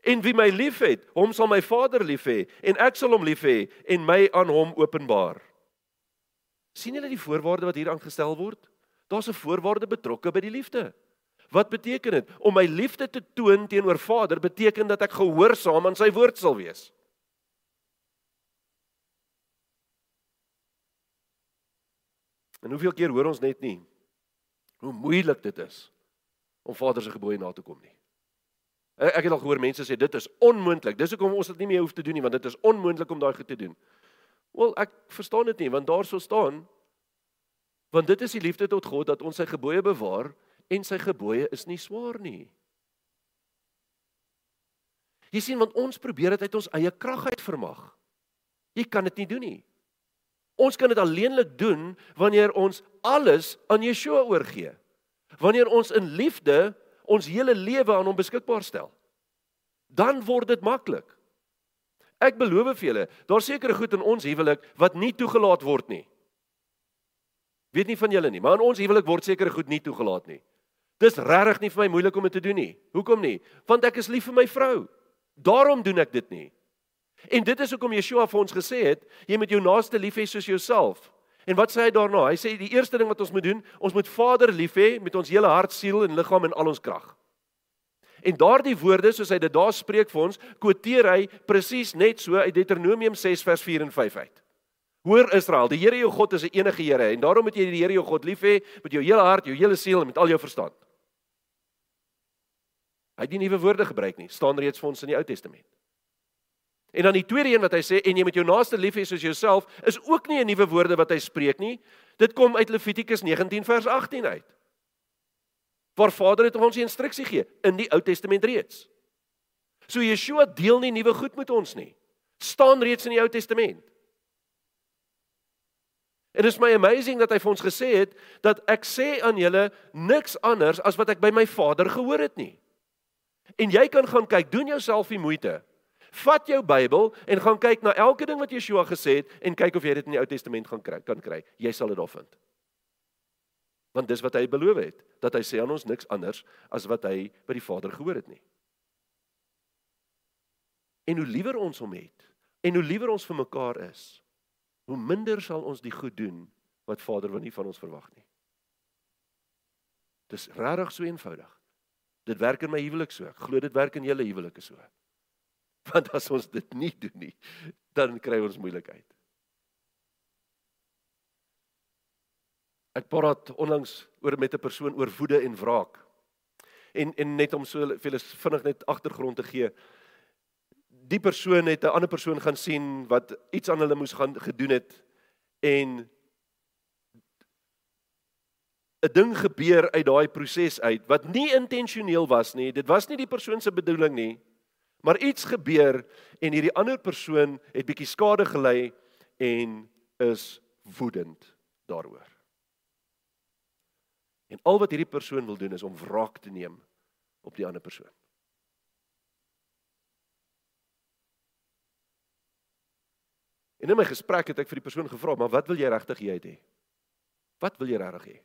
En wie my liefhet, hom sal my Vader lief hê en ek sal hom lief hê en my aan hom openbaar. sien julle die voorwaarde wat hier aangestel word? Daar's 'n voorwaarde betrokke by die liefde. Wat beteken dit? Om my liefde te toon teenoor Vader beteken dat ek gehoorsaam aan sy woord sal wees. En hoeveel keer hoor ons net nie hoe moeilik dit is om Vader se gebooie na te kom nie. Ek het al gehoor mense sê dit is onmoontlik. Dis hoekom ons dit nie meer hoef te doen nie want dit is onmoontlik om daai goed te doen. Wel, ek verstaan dit nie want daar sou staan want dit is die liefde tot God dat ons sy gebooie bewaar en sy gebooie is nie swaar nie. Jy sien want ons probeer dit uit ons eie krag uit vermag. Jy kan dit nie doen nie. Ons kan dit alleenlik doen wanneer ons alles aan Yeshua oorgee. Wanneer ons in liefde ons hele lewe aan hom beskikbaar stel. Dan word dit maklik. Ek beloof vir julle, daar's sekere goed in ons huwelik wat nie toegelaat word nie. Weet nie van julle nie, maar in ons huwelik word sekere goed nie toegelaat nie. Dis regtig nie vir my moeilik om dit te doen nie. Hoekom nie? Want ek is lief vir my vrou. Daarom doen ek dit nie. En dit is hoekom Yeshua vir ons gesê het, jy moet jou naaste lief hê soos jouself. En wat sê hy daarna? Hy sê die eerste ding wat ons moet doen, ons moet Vader lief hê met ons hele hart, siel en liggaam en al ons krag. En daardie woorde soos hy dit daar spreek vir ons, quoteer hy presies net so uit Deuteronomium 6 vers 4 en 5 uit. Hoor Israel, die Here jou God is 'n enige Here en daarom moet jy die Here jou God lief hê met jou hele hart, jou hele siel en met al jou verstand. Hy het nie nuwe woorde gebruik nie, staan reeds vir ons in die Ou Testament. En dan die tweede een wat hy sê en jy moet jou naaste lief hê soos jouself is ook nie 'n nuwe woorde wat hy spreek nie. Dit kom uit Levitikus 19 vers 18 uit. Waar Vader het ons die instruksie gee in die Ou Testament reeds. So Yeshua deel nie nuwe goed met ons nie. staan reeds in die Ou Testament. En dit is my amazing dat hy vir ons gesê het dat ek sê aan julle niks anders as wat ek by my Vader gehoor het nie. En jy kan gaan kyk, doen jouself die moeite. Vat jou Bybel en gaan kyk na elke ding wat Yeshua gesê het en kyk of jy dit in die Ou Testament gaan kry, kan kry. Jy sal dit daar vind. Want dis wat hy beloof het, dat hy sê aan ons niks anders as wat hy by die Vader gehoor het nie. En hoe liewer ons hom het en hoe liewer ons vir mekaar is, hoe minder sal ons die goed doen wat Vader wil nie van ons verwag nie. Dis regtig so eenvoudig. Dit werk in my huwelik so. Ek glo dit werk in julle huwelike so. Want as ons dit nie doen nie, dan kry ons moeilikheid. Ek praat onlangs oor met 'n persoon oor woede en wraak. En en net om so veel vinnig net agtergrond te gee. Die persoon het 'n ander persoon gaan sien wat iets aan hulle moes gaan gedoen het en 'n ding gebeur uit daai proses uit wat nie intentioneel was nie. Dit was nie die persoon se bedoeling nie. Maar iets gebeur en hierdie ander persoon het bietjie skade gely en is woedend daaroor. En al wat hierdie persoon wil doen is om wraak te neem op die ander persoon. En in my gesprek het ek vir die persoon gevra, "Maar wat wil jy regtig hê hy? Wat wil jy regtig hê?"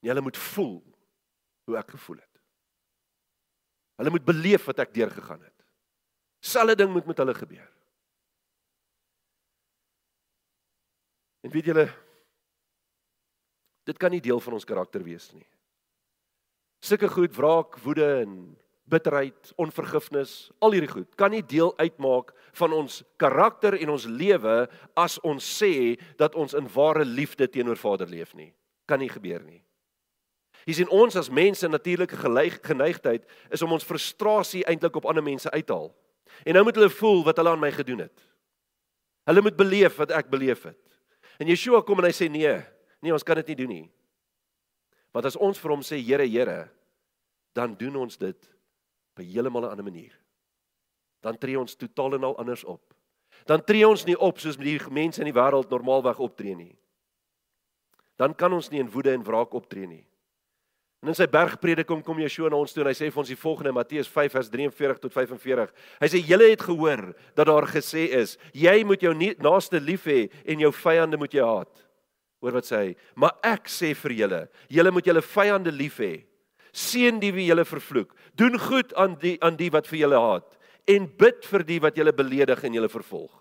Jy moet voel hoe ek gevoel het. Hulle moet beleef wat ek deurgegaan het. Selfe ding moet met hulle gebeur. En weet julle dit kan nie deel van ons karakter wees nie. Sulke goed, wraak, woede en bitterheid, onvergifnis, al hierdie goed kan nie deel uitmaak van ons karakter en ons lewe as ons sê dat ons in ware liefde teenoor Vader leef nie. Kan nie gebeur nie. Jy sien ons as mense natuurlike geneigtheid is om ons frustrasie eintlik op ander mense uit te haal. En nou moet hulle voel wat hulle aan my gedoen het. Hulle moet beleef wat ek beleef het. En Yeshua kom en hy sê nee, nee, ons kan dit nie doen nie. Want as ons vir hom sê Here, Here, dan doen ons dit op 'n heeltemal 'n ander manier. Dan tree ons totaal en al anders op. Dan tree ons nie op soos die mense in die wêreld normaalweg optree nie. Dan kan ons nie in woede en wraak optree nie. En in sy bergprediking kom Yeshua na ons toe en hy sê vir ons die volgende Matteus 5 vers 43 tot 45. Hy sê julle het gehoor dat daar gesê is: Jy moet jou naaste lief hê en jou vyande moet jy haat. Hoor wat sê hy? Maar ek sê vir julle, julle moet julle vyande lief hê. Seën die wie julle vervloek. Doen goed aan die aan die wat vir julle haat en bid vir die wat julle beledig en julle vervolg.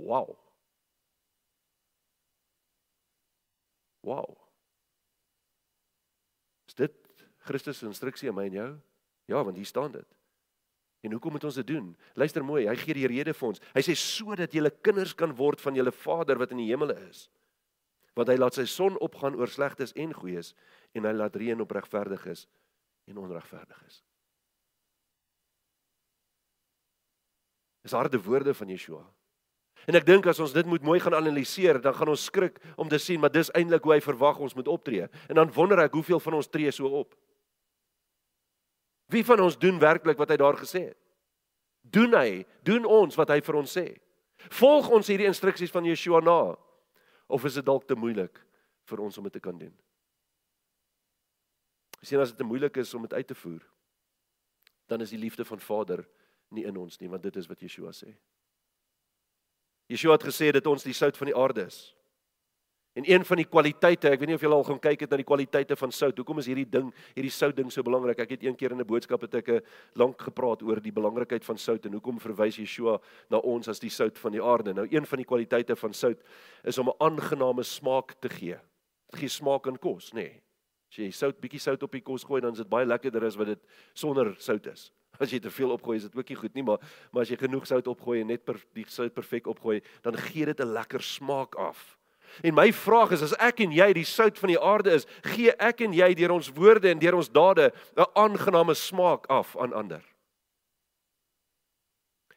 Wow. Wow dit Christus se instruksie aan my en jou? Ja, want hier staan dit. En hoekom moet ons dit doen? Luister mooi, hy gee die rede vir ons. Hy sê sodat julle kinders kan word van julle Vader wat in die hemele is. Want hy laat sy son opgaan oor slegtes en goeies en hy laat reën op regverdiges en onregverdiges. Dis harde woorde van Yeshua. En ek dink as ons dit moet mooi gaan analiseer, dan gaan ons skrik om te sien maar dis eintlik hoe hy verwag ons moet optree. En dan wonder ek hoeveel van ons tree so op. Wie van ons doen werklik wat hy daar gesê het? Doen hy, doen ons wat hy vir ons sê? Volg ons hierdie instruksies van Yeshua na of is dit dalk te moeilik vir ons om dit te kan doen? Sien as dit te moeilik is om dit uit te voer, dan is die liefde van Vader nie in ons nie, want dit is wat Yeshua sê. Yeshua het gesê dat ons die sout van die aarde is. En een van die kwaliteite, ek weet nie of julle al gaan kyk het na die kwaliteite van sout. Hoekom is hierdie ding, hierdie sout ding so belangrik? Ek het een keer in 'n boodskap het ek 'n lank gepraat oor die belangrikheid van sout en hoekom verwys Yeshua na ons as die sout van die aarde. Nou een van die kwaliteite van sout is om 'n aangename smaak te gee. Dit gee smaak aan kos, nê? Nee. As jy sout bietjie sout op die kos gooi, dan is dit baie lekkerder as wat dit sonder sout is. As jy te veel opgooi, is dit ook nie goed nie, maar maar as jy genoeg sout opgooi en net per die sout perfek opgooi, dan gee dit 'n lekker smaak af. En my vraag is as ek en jy die sout van die aarde is, gee ek en jy deur ons woorde en deur ons dade 'n aangename smaak af aan ander?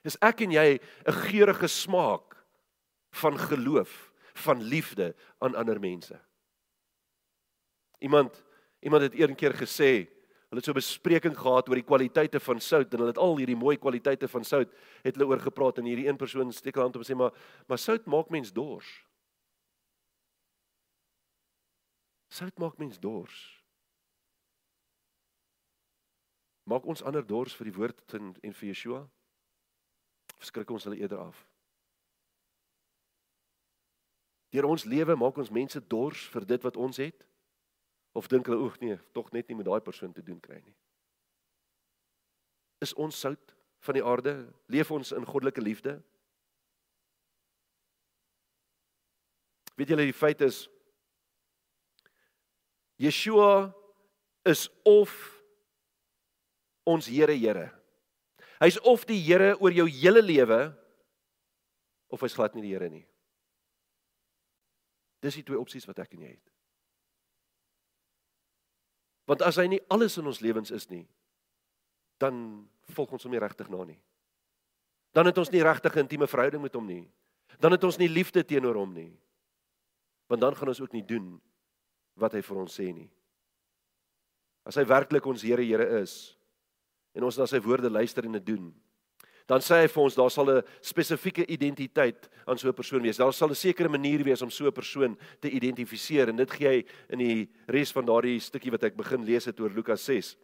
Is ek en jy 'n geurende smaak van geloof, van liefde aan ander mense? Iemand iemand het eendag gesê, hulle het so 'n bespreking gehad oor die kwaliteite van sout en hulle het al hierdie mooi kwaliteite van sout het hulle oor gepraat en hierdie een persoon steek hand op en sê maar maar sout maak mens dors. Sout maak mens dors. Maak ons ander dors vir die woord en, en vir Yeshua? Verskrik ons hulle eerder af? Deur ons lewe maak ons mense dors vir dit wat ons het? Of dink hulle oek nee, tog net nie met daai persoon te doen kry nie. Is ons sout van die aarde? Leef ons in goddelike liefde? Weet julle die feit is Yeshua is of ons Here Here. Hy's of die Here oor jou hele lewe of hy's glad nie die Here nie. Dis die twee opsies wat ek en jy het. Want as hy nie alles in ons lewens is nie, dan volg ons hom nie regtig na nie. Dan het ons nie regtig 'n intieme verhouding met hom nie. Dan het ons nie liefde teenoor hom nie. Want dan gaan ons ook nie doen wat hy vir ons sê nie. As hy werklik ons Here Here is en ons na sy woorde luister en dit doen, dan sê hy vir ons daar sal 'n spesifieke identiteit aan so 'n persoon wees. Daar sal 'n sekere manier wees om so 'n persoon te identifiseer en dit gee hy in die res van daardie stukkie wat ek begin lees het oor Lukas 6.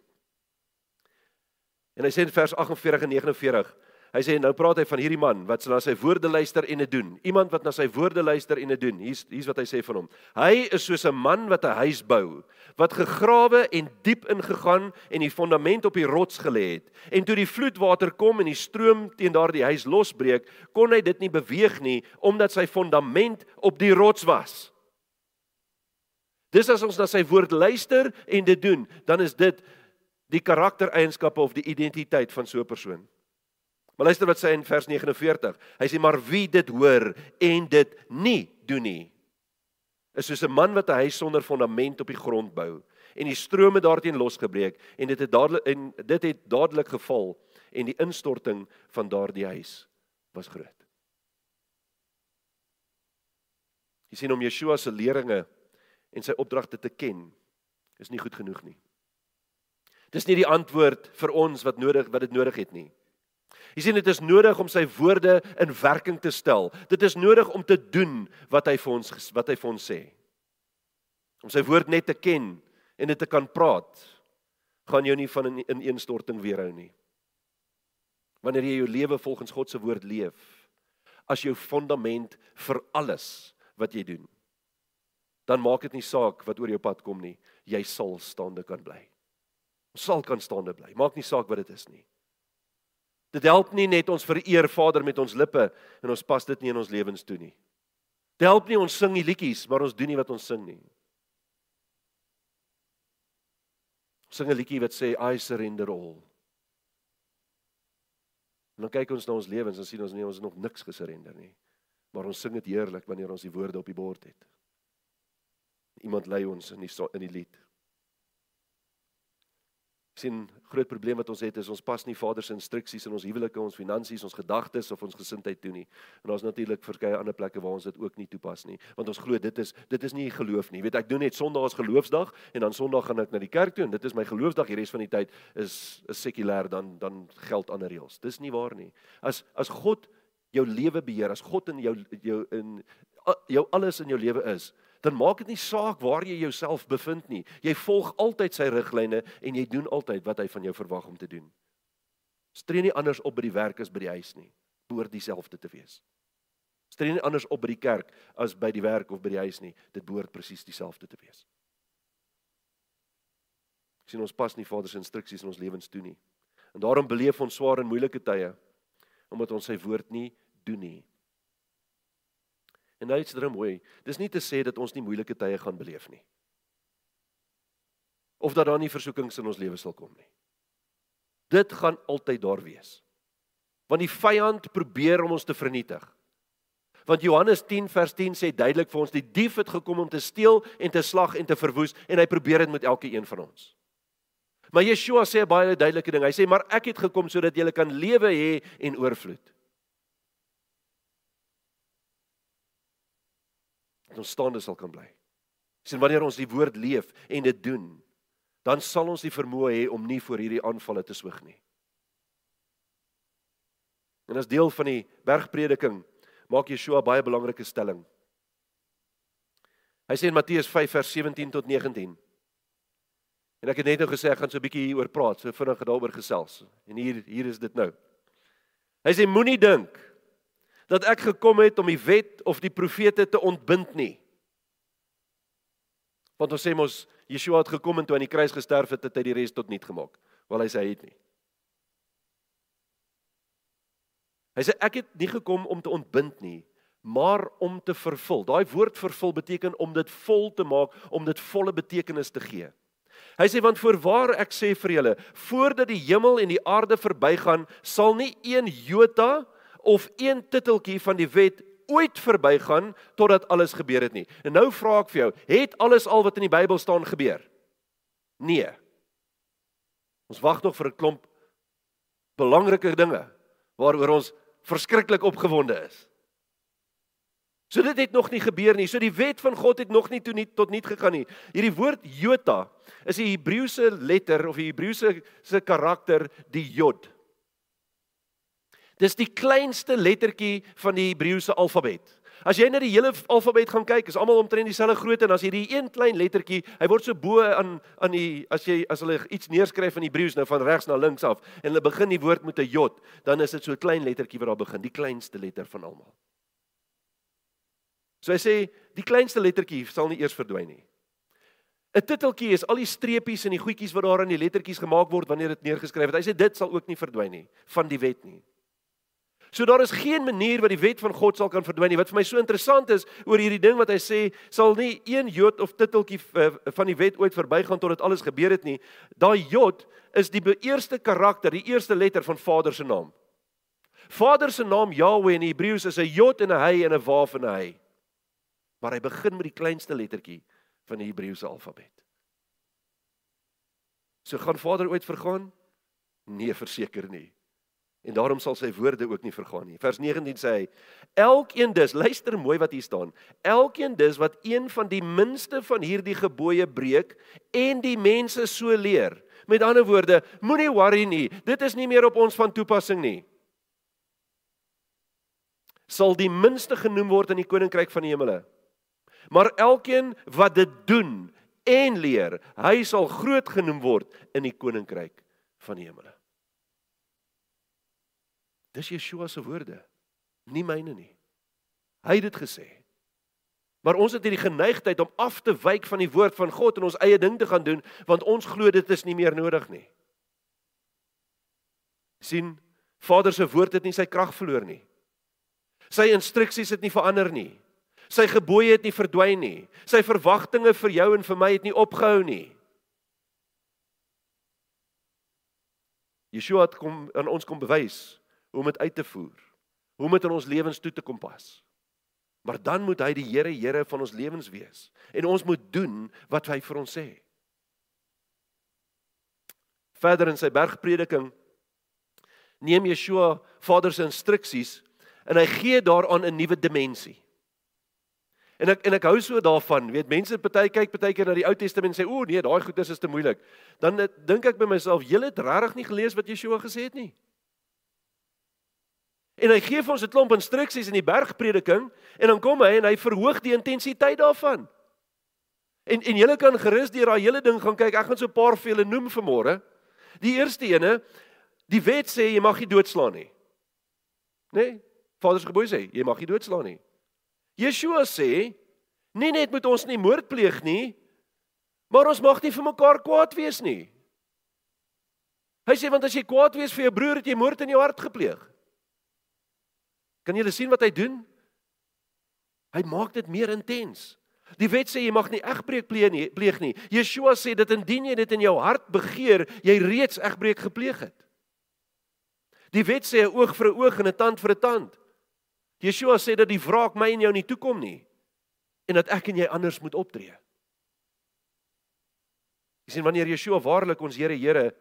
En hy sê in vers 48 en 49 Hy sê nou praat hy van hierdie man wat na sy woorde luister en dit doen. Iemand wat na sy woorde luister en dit doen. Hier's hier's wat hy sê van hom. Hy is soos 'n man wat 'n huis bou, wat gegrawe en diep ingegaan en die fondament op die rots gelê het. En toe die vloedwater kom en die stroom teen daardie huis losbreek, kon hy dit nie beweeg nie omdat sy fondament op die rots was. Dis as ons na sy woord luister en dit doen, dan is dit die karaktereienskappe of die identiteit van so 'n persoon. Maar luister wat sê in vers 49. Hy sê maar wie dit hoor en dit nie doen nie is soos 'n man wat 'n huis sonder fondament op die grond bou en die strome daarteen losgebreek en dit het dadelik en dit het dadelik geval en die instorting van daardie huis was groot. Jy sien om Yeshua se leringe en sy opdragte te ken is nie goed genoeg nie. Dis nie die antwoord vir ons wat nodig wat dit nodig het nie. Jy sien dit is nodig om sy woorde in werking te stel. Dit is nodig om te doen wat hy vir ons wat hy vir ons sê. Om sy woord net te ken en dit te kan praat, gaan jou nie van 'n in ineenstorting weerhou nie. Wanneer jy jou lewe volgens God se woord leef, as jou fondament vir alles wat jy doen, dan maak dit nie saak wat oor jou pad kom nie, jy sal staande kan bly. Ons sal kan staande bly. Maak nie saak wat dit is nie. Dit help nie net ons vereer Vader met ons lippe en ons pas dit nie in ons lewens toe nie. Dit help nie ons sing die liedjies, maar ons doen nie wat ons sing nie. Ons sing 'n liedjie wat sê I surrender all. En dan kyk ons na ons lewens en sien ons nie ons nog niks gesurrender nie. Maar ons sing dit heerlik wanneer ons die woorde op die bord het. Iemand lei ons in die in die lied sien groot probleem wat ons het is ons pas nie Vader se instruksies in ons huwelike, ons finansies, ons gedagtes of ons gesindheid toe nie. En daar's natuurlik verskeie ander plekke waar ons dit ook nie toepas nie, want ons glo dit is dit is nie geloof nie. Jy weet ek doen net Sondag as geloofsdag en dan Sondag gaan ek na die kerk toe en dit is my geloofsdag. Die res van die tyd is is sekulêr dan dan geld ander reëls. Dis nie waar nie. As as God jou lewe beheer, as God in jou jou in jou alles in jou lewe is, dan maak dit nie saak waar jy jouself bevind nie. Jy volg altyd sy riglyne en jy doen altyd wat hy van jou verwag om te doen. Stree nie anders op by die werk as by die huis nie. Behoort dieselfde te wees. Stree nie anders op by die kerk as by die werk of by die huis nie. Dit behoort presies dieselfde te wees. Sien ons pas nie Vader se instruksies in ons lewens toe nie. En daarom beleef ons swaar en moeilike tye omdat ons sy woord nie doen nie. En nou iets drum mooi. Dis nie te sê dat ons nie moeilike tye gaan beleef nie. Of dat daar nie versoekings in ons lewe sal kom nie. Dit gaan altyd daar wees. Want die vyand probeer om ons te vernietig. Want Johannes 10 vers 10 sê duidelik vir ons die dief het gekom om te steel en te slag en te verwoes en hy probeer dit met elke een van ons. Maar Yeshua sê baie duidelike ding. Hy sê maar ek het gekom sodat jy kan lewe hê en oorvloed. Dat ons staande sal kan bly. Sien wanneer ons die woord leef en dit doen, dan sal ons die vermoë hê om nie voor hierdie aanvalle te swyg nie. En as deel van die bergprediking maak Yeshua baie belangrike stelling. Hy sê in Matteus 5 vers 17 tot 19. En ek het net nou gesê ek gaan so 'n bietjie hieroor praat, so vinnig daaroor gesels. En hier hier is dit nou. Hy sê moenie dink dat ek gekom het om die wet of die profete te ontbind nie. Want ons sê mos Yeshua het gekom en toe aan die kruis gesterf het, het hy die res tot niet gemaak. Wel hy sê hy het nie. Hy sê ek het nie gekom om te ontbind nie, maar om te vervul. Daai woord vervul beteken om dit vol te maak, om dit volle betekenis te gee. Hy sê want voorwaar ek sê vir julle, voordat die hemel en die aarde verbygaan, sal nie een jota of een titeltjie van die wet ooit verbygaan totdat alles gebeur het nie. En nou vra ek vir jou, het alles al wat in die Bybel staan gebeur? Nee. Ons wag nog vir 'n klomp belangrike dinge waaroor ons verskriklik opgewonde is. So dit het nog nie gebeur nie. So die wet van God het nog nie toe nie tot niet gegaan nie. Hierdie woord Jota is 'n Hebreëse letter of 'n Hebreëse se karakter die Jod. Dis die kleinste lettertjie van die Hebreëse alfabet. As jy na die hele alfabet gaan kyk, is almal omtrent dieselfde grootte en as jy die een klein lettertjie, hy word so bo aan aan die as jy as hulle iets neerskryf in Hebreëus nou van regs na links af en hulle begin die woord met 'n J, dan is dit so 'n klein lettertjie wat daar begin, die kleinste letter van almal. So hy sê die kleinste lettertjie sal nie eers verdwyn nie. 'n Titeltjie is al die streepies en die goedjies wat daar aan die lettertjies gemaak word wanneer dit neergeskryf word. Hy sê dit sal ook nie verdwyn nie van die wet nie. So daar is geen manier wat die wet van God sal kan verdwyn nie. Wat vir my so interessant is oor hierdie ding wat hy sê, sal nie een Jood of titeltjie eh, van die wet ooit verbygaan tot dit alles gebeur het nie. Daai Jood is die eerste karakter, die eerste letter van Vader se naam. Vader se naam Yahweh in Hebreëus is 'n Jod en 'n hy en 'n waaf en 'n hy. Maar hy begin met die kleinste lettertjie van die Hebreëse alfabet. So gaan Vader ooit vergaan? Nee, verseker nie en daarom sal sy woorde ook nie vergaan nie. Vers 19 sê hy: Elkeen dus, luister mooi wat hier staan. Elkeen dus wat een van die minste van hierdie gebooie breek en die mense so leer. Met ander woorde, moenie worry nie. Dit is nie meer op ons van toepassing nie. Sal die minste genoem word in die koninkryk van die hemele. Maar elkeen wat dit doen en leer, hy sal groot genoem word in die koninkryk van die hemele. Dis Yeshua se woorde, nie myne nie. Hy het dit gesê. Maar ons het hierdie geneigtheid om af te wyk van die woord van God en ons eie ding te gaan doen, want ons glo dit is nie meer nodig nie. sien Vader se woord het nie sy krag verloor nie. Sy instruksies het nie verander nie. Sy gebooie het nie verdwyn nie. Sy verwagtinge vir jou en vir my het nie opgehou nie. Yeshua het kom aan ons kom bewys hoe om dit uit te voer. Hoe om dit in ons lewens toe te kom pas. Maar dan moet hy die Here Here van ons lewens wees en ons moet doen wat hy vir ons sê. Verder in sy bergprediking neem Yeshua Vader se instruksies en hy gee daaraan 'n nuwe dimensie. En ek en ek hou so daarvan, weet mense party kyk partykeer na die Ou Testament en sê o nee, daai goedes is te moeilik. Dan dink ek by myself, julle het regtig nie gelees wat Yeshua gesê het nie. En hy gee vir ons 'n klomp instruksies in die bergprediking en dan kom hy en hy verhoog die intensiteit daarvan. En en julle kan gerus deur daai hele ding gaan kyk. Ek gaan so 'n paar vir julle noem vanmôre. Die eerste ene, die wet sê jy mag nie doodslaan nie. Né? Nee? Vader se gebod sê jy mag nie doodslaan nie. Yeshua sê nie net moet ons nie moord pleeg nie, maar ons mag nie vir mekaar kwaad wees nie. Hy sê want as jy kwaad wees vir jou broer, het jy moord in jou hart gepleeg. Kan julle sien wat hy doen? Hy maak dit meer intens. Die wet sê jy mag nie egbreek pleeg nie, pleeg nie. Yeshua sê dit indien jy dit in jou hart begeer, jy reeds egbreek gepleeg het. Die wet sê 'n oog vir 'n oog en 'n tand vir 'n tand. Yeshua sê dat die wraak my en jou nie toekom nie en dat ek en jy anders moet optree. Jy sien wanneer Yeshua waarlik ons Here Here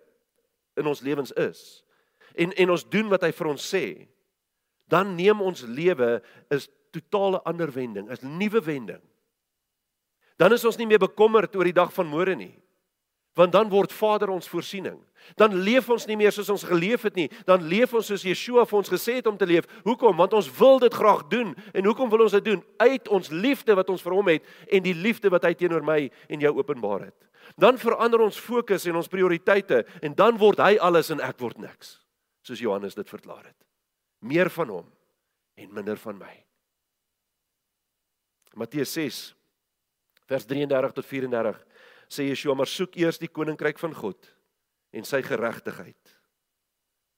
in ons lewens is en en ons doen wat hy vir ons sê, dan neem ons lewe 'n totale ander wending, 'n nuwe wending. Dan is ons nie meer bekommerd oor die dag van môre nie. Want dan word Vader ons voorsiening. Dan leef ons nie meer soos ons geleef het nie. Dan leef ons soos Yeshua vir ons gesê het om te leef. Hoekom? Want ons wil dit graag doen. En hoekom wil ons dit doen? Uit ons liefde wat ons vir hom het en die liefde wat hy teenoor my en jou openbaar het. Dan verander ons fokus en ons prioriteite en dan word hy alles en ek word niks. Soos Johannes dit verklaar het. Meer van hom en minder van my. Matteus 6 vers 33 tot 34 sê Yeshua maar soek eers die koninkryk van God en sy geregtigheid.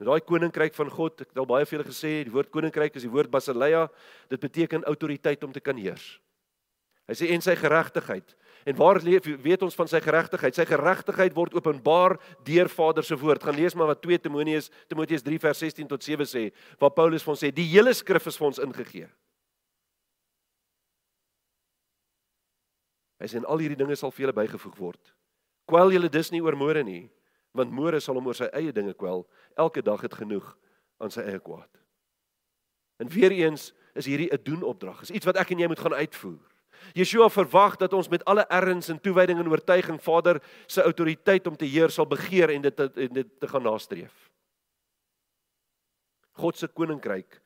Nou daai koninkryk van God, ek het al baie vir julle gesê, die woord koninkryk is die woord basileia, dit beteken autoriteit om te kan heers. Hy sê en sy geregtigheid. En waar leef weet ons van sy geregtigheid? Sy geregtigheid word openbaar deur Vader se woord. Gaan lees maar wat 2 Timoteus Timoteus 3 vers 16 tot 7 sê, waar Paulus vir ons sê die hele skrif is vir ons ingegee. Hy sê en al hierdie dinge sal vir julle bygevoeg word. Kwel julle dus nie oor môre nie, want môre sal hom oor sy eie dinge kwel. Elke dag het genoeg aan sy eie kwaad. En weer eens is hierdie 'n doen opdrag. Is iets wat ek en jy moet gaan uitvoer. Yeshua verwag dat ons met alle erns en toewyding en oortuiging Vader se autoriteit om te heer sal begeer en dit en dit te gaan nastreef. God se koninkryk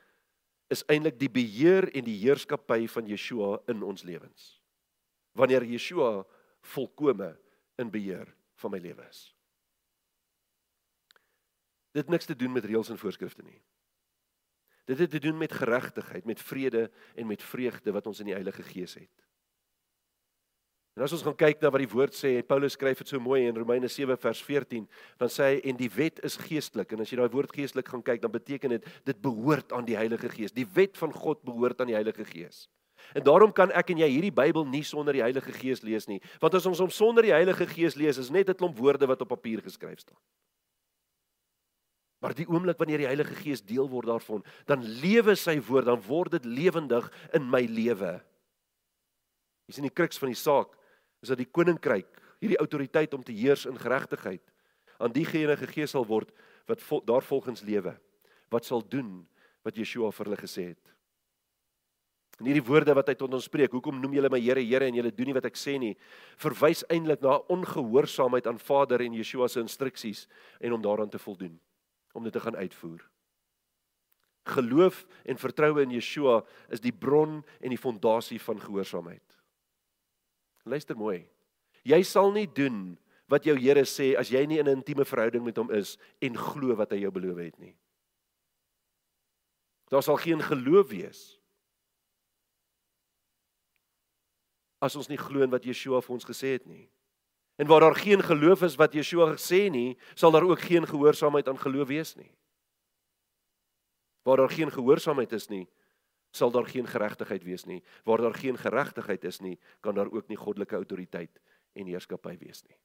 is eintlik die beheer en die heerskappy van Yeshua in ons lewens wanneer Yeshua volkome in beheer van my lewe is. Dit niks te doen met reëls en voorskrifte nie. Dit het te doen met geregtigheid, met vrede en met vreugde wat ons in die Heilige Gees het. En as ons gaan kyk na wat die woord sê, Paulus skryf dit so mooi in Romeine 7 vers 14, dan sê hy en die wet is geestelik en as jy daai woord geestelik gaan kyk, dan beteken dit dit behoort aan die Heilige Gees. Die wet van God behoort aan die Heilige Gees. En daarom kan ek en jy hierdie Bybel nie sonder die Heilige Gees lees nie. Want as ons hom sonder die Heilige Gees lees, is net 'n klomp woorde wat op papier geskryf staan. Maar die oomblik wanneer die Heilige Gees deel word daarvan, dan lewe sy woord, dan word dit lewendig in my lewe. Hier is in die kruks van die saak is dat die koninkryk, hierdie autoriteit om te heers in geregtigheid aan diegene gegee sal word wat vol, daarvolgens lewe. Wat sal doen wat Yeshua vir hulle gesê het. En hierdie woorde wat hy tot ons spreek, hoekom noem julle my Here Here en julle doen nie wat ek sê nie, verwys eintlik na ongehoorsaamheid aan Vader en Yeshua se instruksies en om daaraan te voldoen, om dit te gaan uitvoer. Geloof en vertroue in Yeshua is die bron en die fondasie van gehoorsaamheid. Luister mooi. Jy sal nie doen wat jou Here sê as jy nie in 'n intieme verhouding met hom is en glo wat hy jou beloof het nie. Daar sal geen geloof wees as ons nie glo in wat Yeshua vir ons gesê het nie. En waar daar geen geloof is wat Yeshua gesê nie, sal daar ook geen gehoorsaamheid aan geloof wees nie. Waar daar geen gehoorsaamheid is nie, sal daar geen geregtigheid wees nie. Waar daar geen geregtigheid is nie, kan daar ook nie goddelike autoriteit en heerskappy wees nie.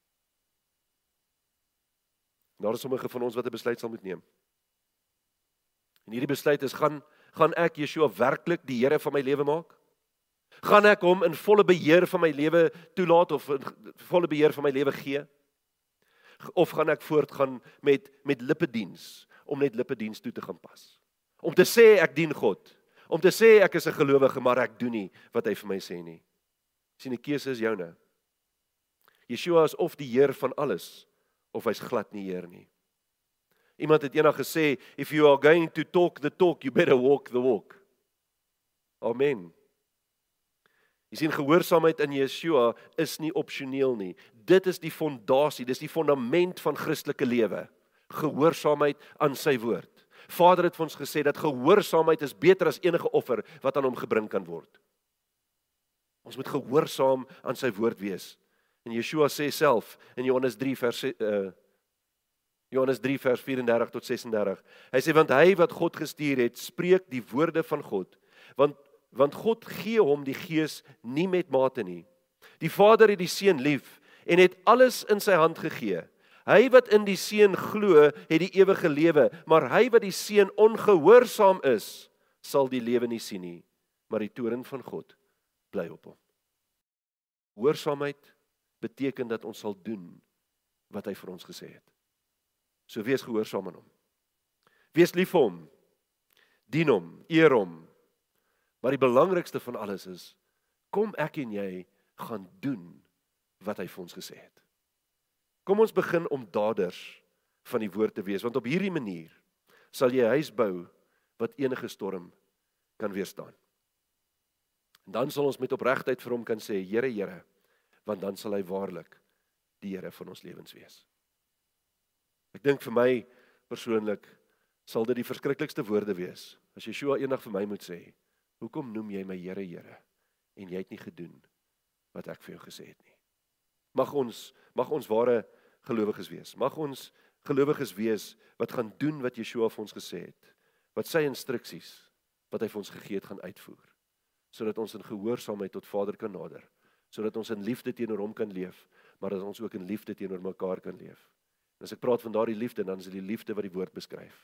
Daar is sommige van ons wat 'n besluit sal moet neem. En hierdie besluit is gaan gaan ek Yeshua werklik die Here van my lewe maak? Gaan ek hom in volle beheer van my lewe toelaat of in volle beheer van my lewe gee? Of gaan ek voortgaan met met lippediens om net lippediens toe te gaan pas? Om te sê ek dien God, om te sê ek is 'n gelowige, maar ek doen nie wat hy vir my sê nie. Sien die keuse is joune. Yeshua is of die Heer van alles of hy's glad nie Heer nie. Iemand het eendag gesê if you are going to talk the talk you better walk the walk. Amen. Jy sien gehoorsaamheid in Yeshua is nie opsioneel nie. Dit is die fondasie, dis die fondament van Christelike lewe. Gehoorsaamheid aan sy woord. Vader het vir ons gesê dat gehoorsaamheid is beter as enige offer wat aan hom gebring kan word. Ons moet gehoorsaam aan sy woord wees. En Yeshua sê self in Johannes 3 vers uh Johannes 3 vers 34 tot 36. Hy sê want hy wat God gestuur het, spreek die woorde van God. Want want God gee hom die gees nie met mate nie. Die Vader het die seun lief en het alles in sy hand gegee. Hy wat in die seun glo, het die ewige lewe, maar hy wat die seun ongehoorsaam is, sal die lewe nie sien nie, maar die toorn van God bly op hom. Gehoorsaamheid beteken dat ons sal doen wat hy vir ons gesê het. So wees gehoorsaam aan hom. Wees lief vir hom. Dien hom, eer hom, Maar die belangrikste van alles is kom ek en jy gaan doen wat hy vir ons gesê het. Kom ons begin om daders van die woord te wees want op hierdie manier sal jy 'n huis bou wat enige storm kan weerstaan. En dan sal ons met opregtheid vir hom kan sê Here Here want dan sal hy waarlik die Here van ons lewens wees. Ek dink vir my persoonlik sal dit die verskriklikste woorde wees as Yeshua eendag vir my moet sê hoekom noem jy my Here Here en jy het nie gedoen wat ek vir jou gesê het nie. Mag ons mag ons ware gelowiges wees. Mag ons gelowiges wees wat gaan doen wat Yeshua vir ons gesê het. Wat sy instruksies wat hy vir ons gegee het gaan uitvoer. Sodat ons in gehoorsaamheid tot Vader kan nader. Sodat ons in liefde teenoor hom kan leef, maar dat ons ook in liefde teenoor mekaar kan leef. En as ek praat van daardie liefde, dan is dit die liefde wat die woord beskryf.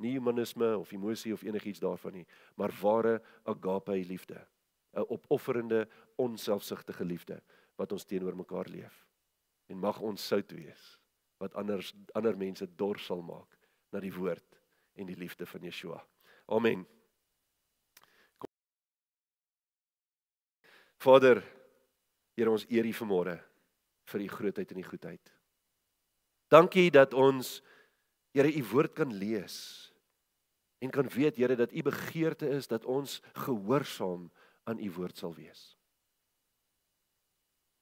Nie humanisme of emosie of enigiets daarvan nie, maar ware agape liefde. 'n Opofferende, onselfsugtige liefde wat ons teenoor mekaar leef. En mag ons sout wees wat anders ander mense dors sal maak na die woord en die liefde van Yeshua. Amen. Vader, Here ons eer U vanmôre vir U grootheid en U goedheid. Dankie dat ons Here U woord kan lees en kan weet Here dat U begeerte is dat ons gehoorsaam aan U woord sal wees.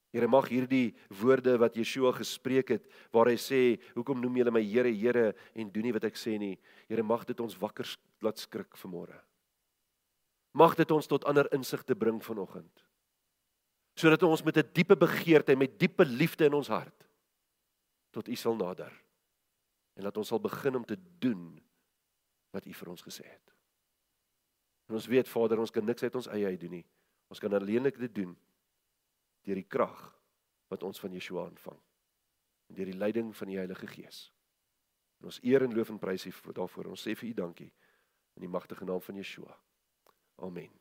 Here mag hierdie woorde wat Yeshua gespreek het waar hy sê hoekom noem julle my Here Here en doen nie wat ek sê nie? Here mag dit ons wakker laat skrik vanmôre. Mag dit ons tot ander insigte bring vanoggend. Sodat ons met 'n diepe begeerte en met diepe liefde in ons hart tot U sal nader. En dat ons sal begin om te doen wat U vir ons gesê het En ons weet Vader ons kan niks uit ons eie uit doen nie ons kan alleenlik dit doen deur die krag wat ons van Yeshua ontvang en deur die leiding van die Heilige Gees. En ons eer en loof en prys U daarvoor. Ons sê vir U dankie in die magtige naam van Yeshua. Amen.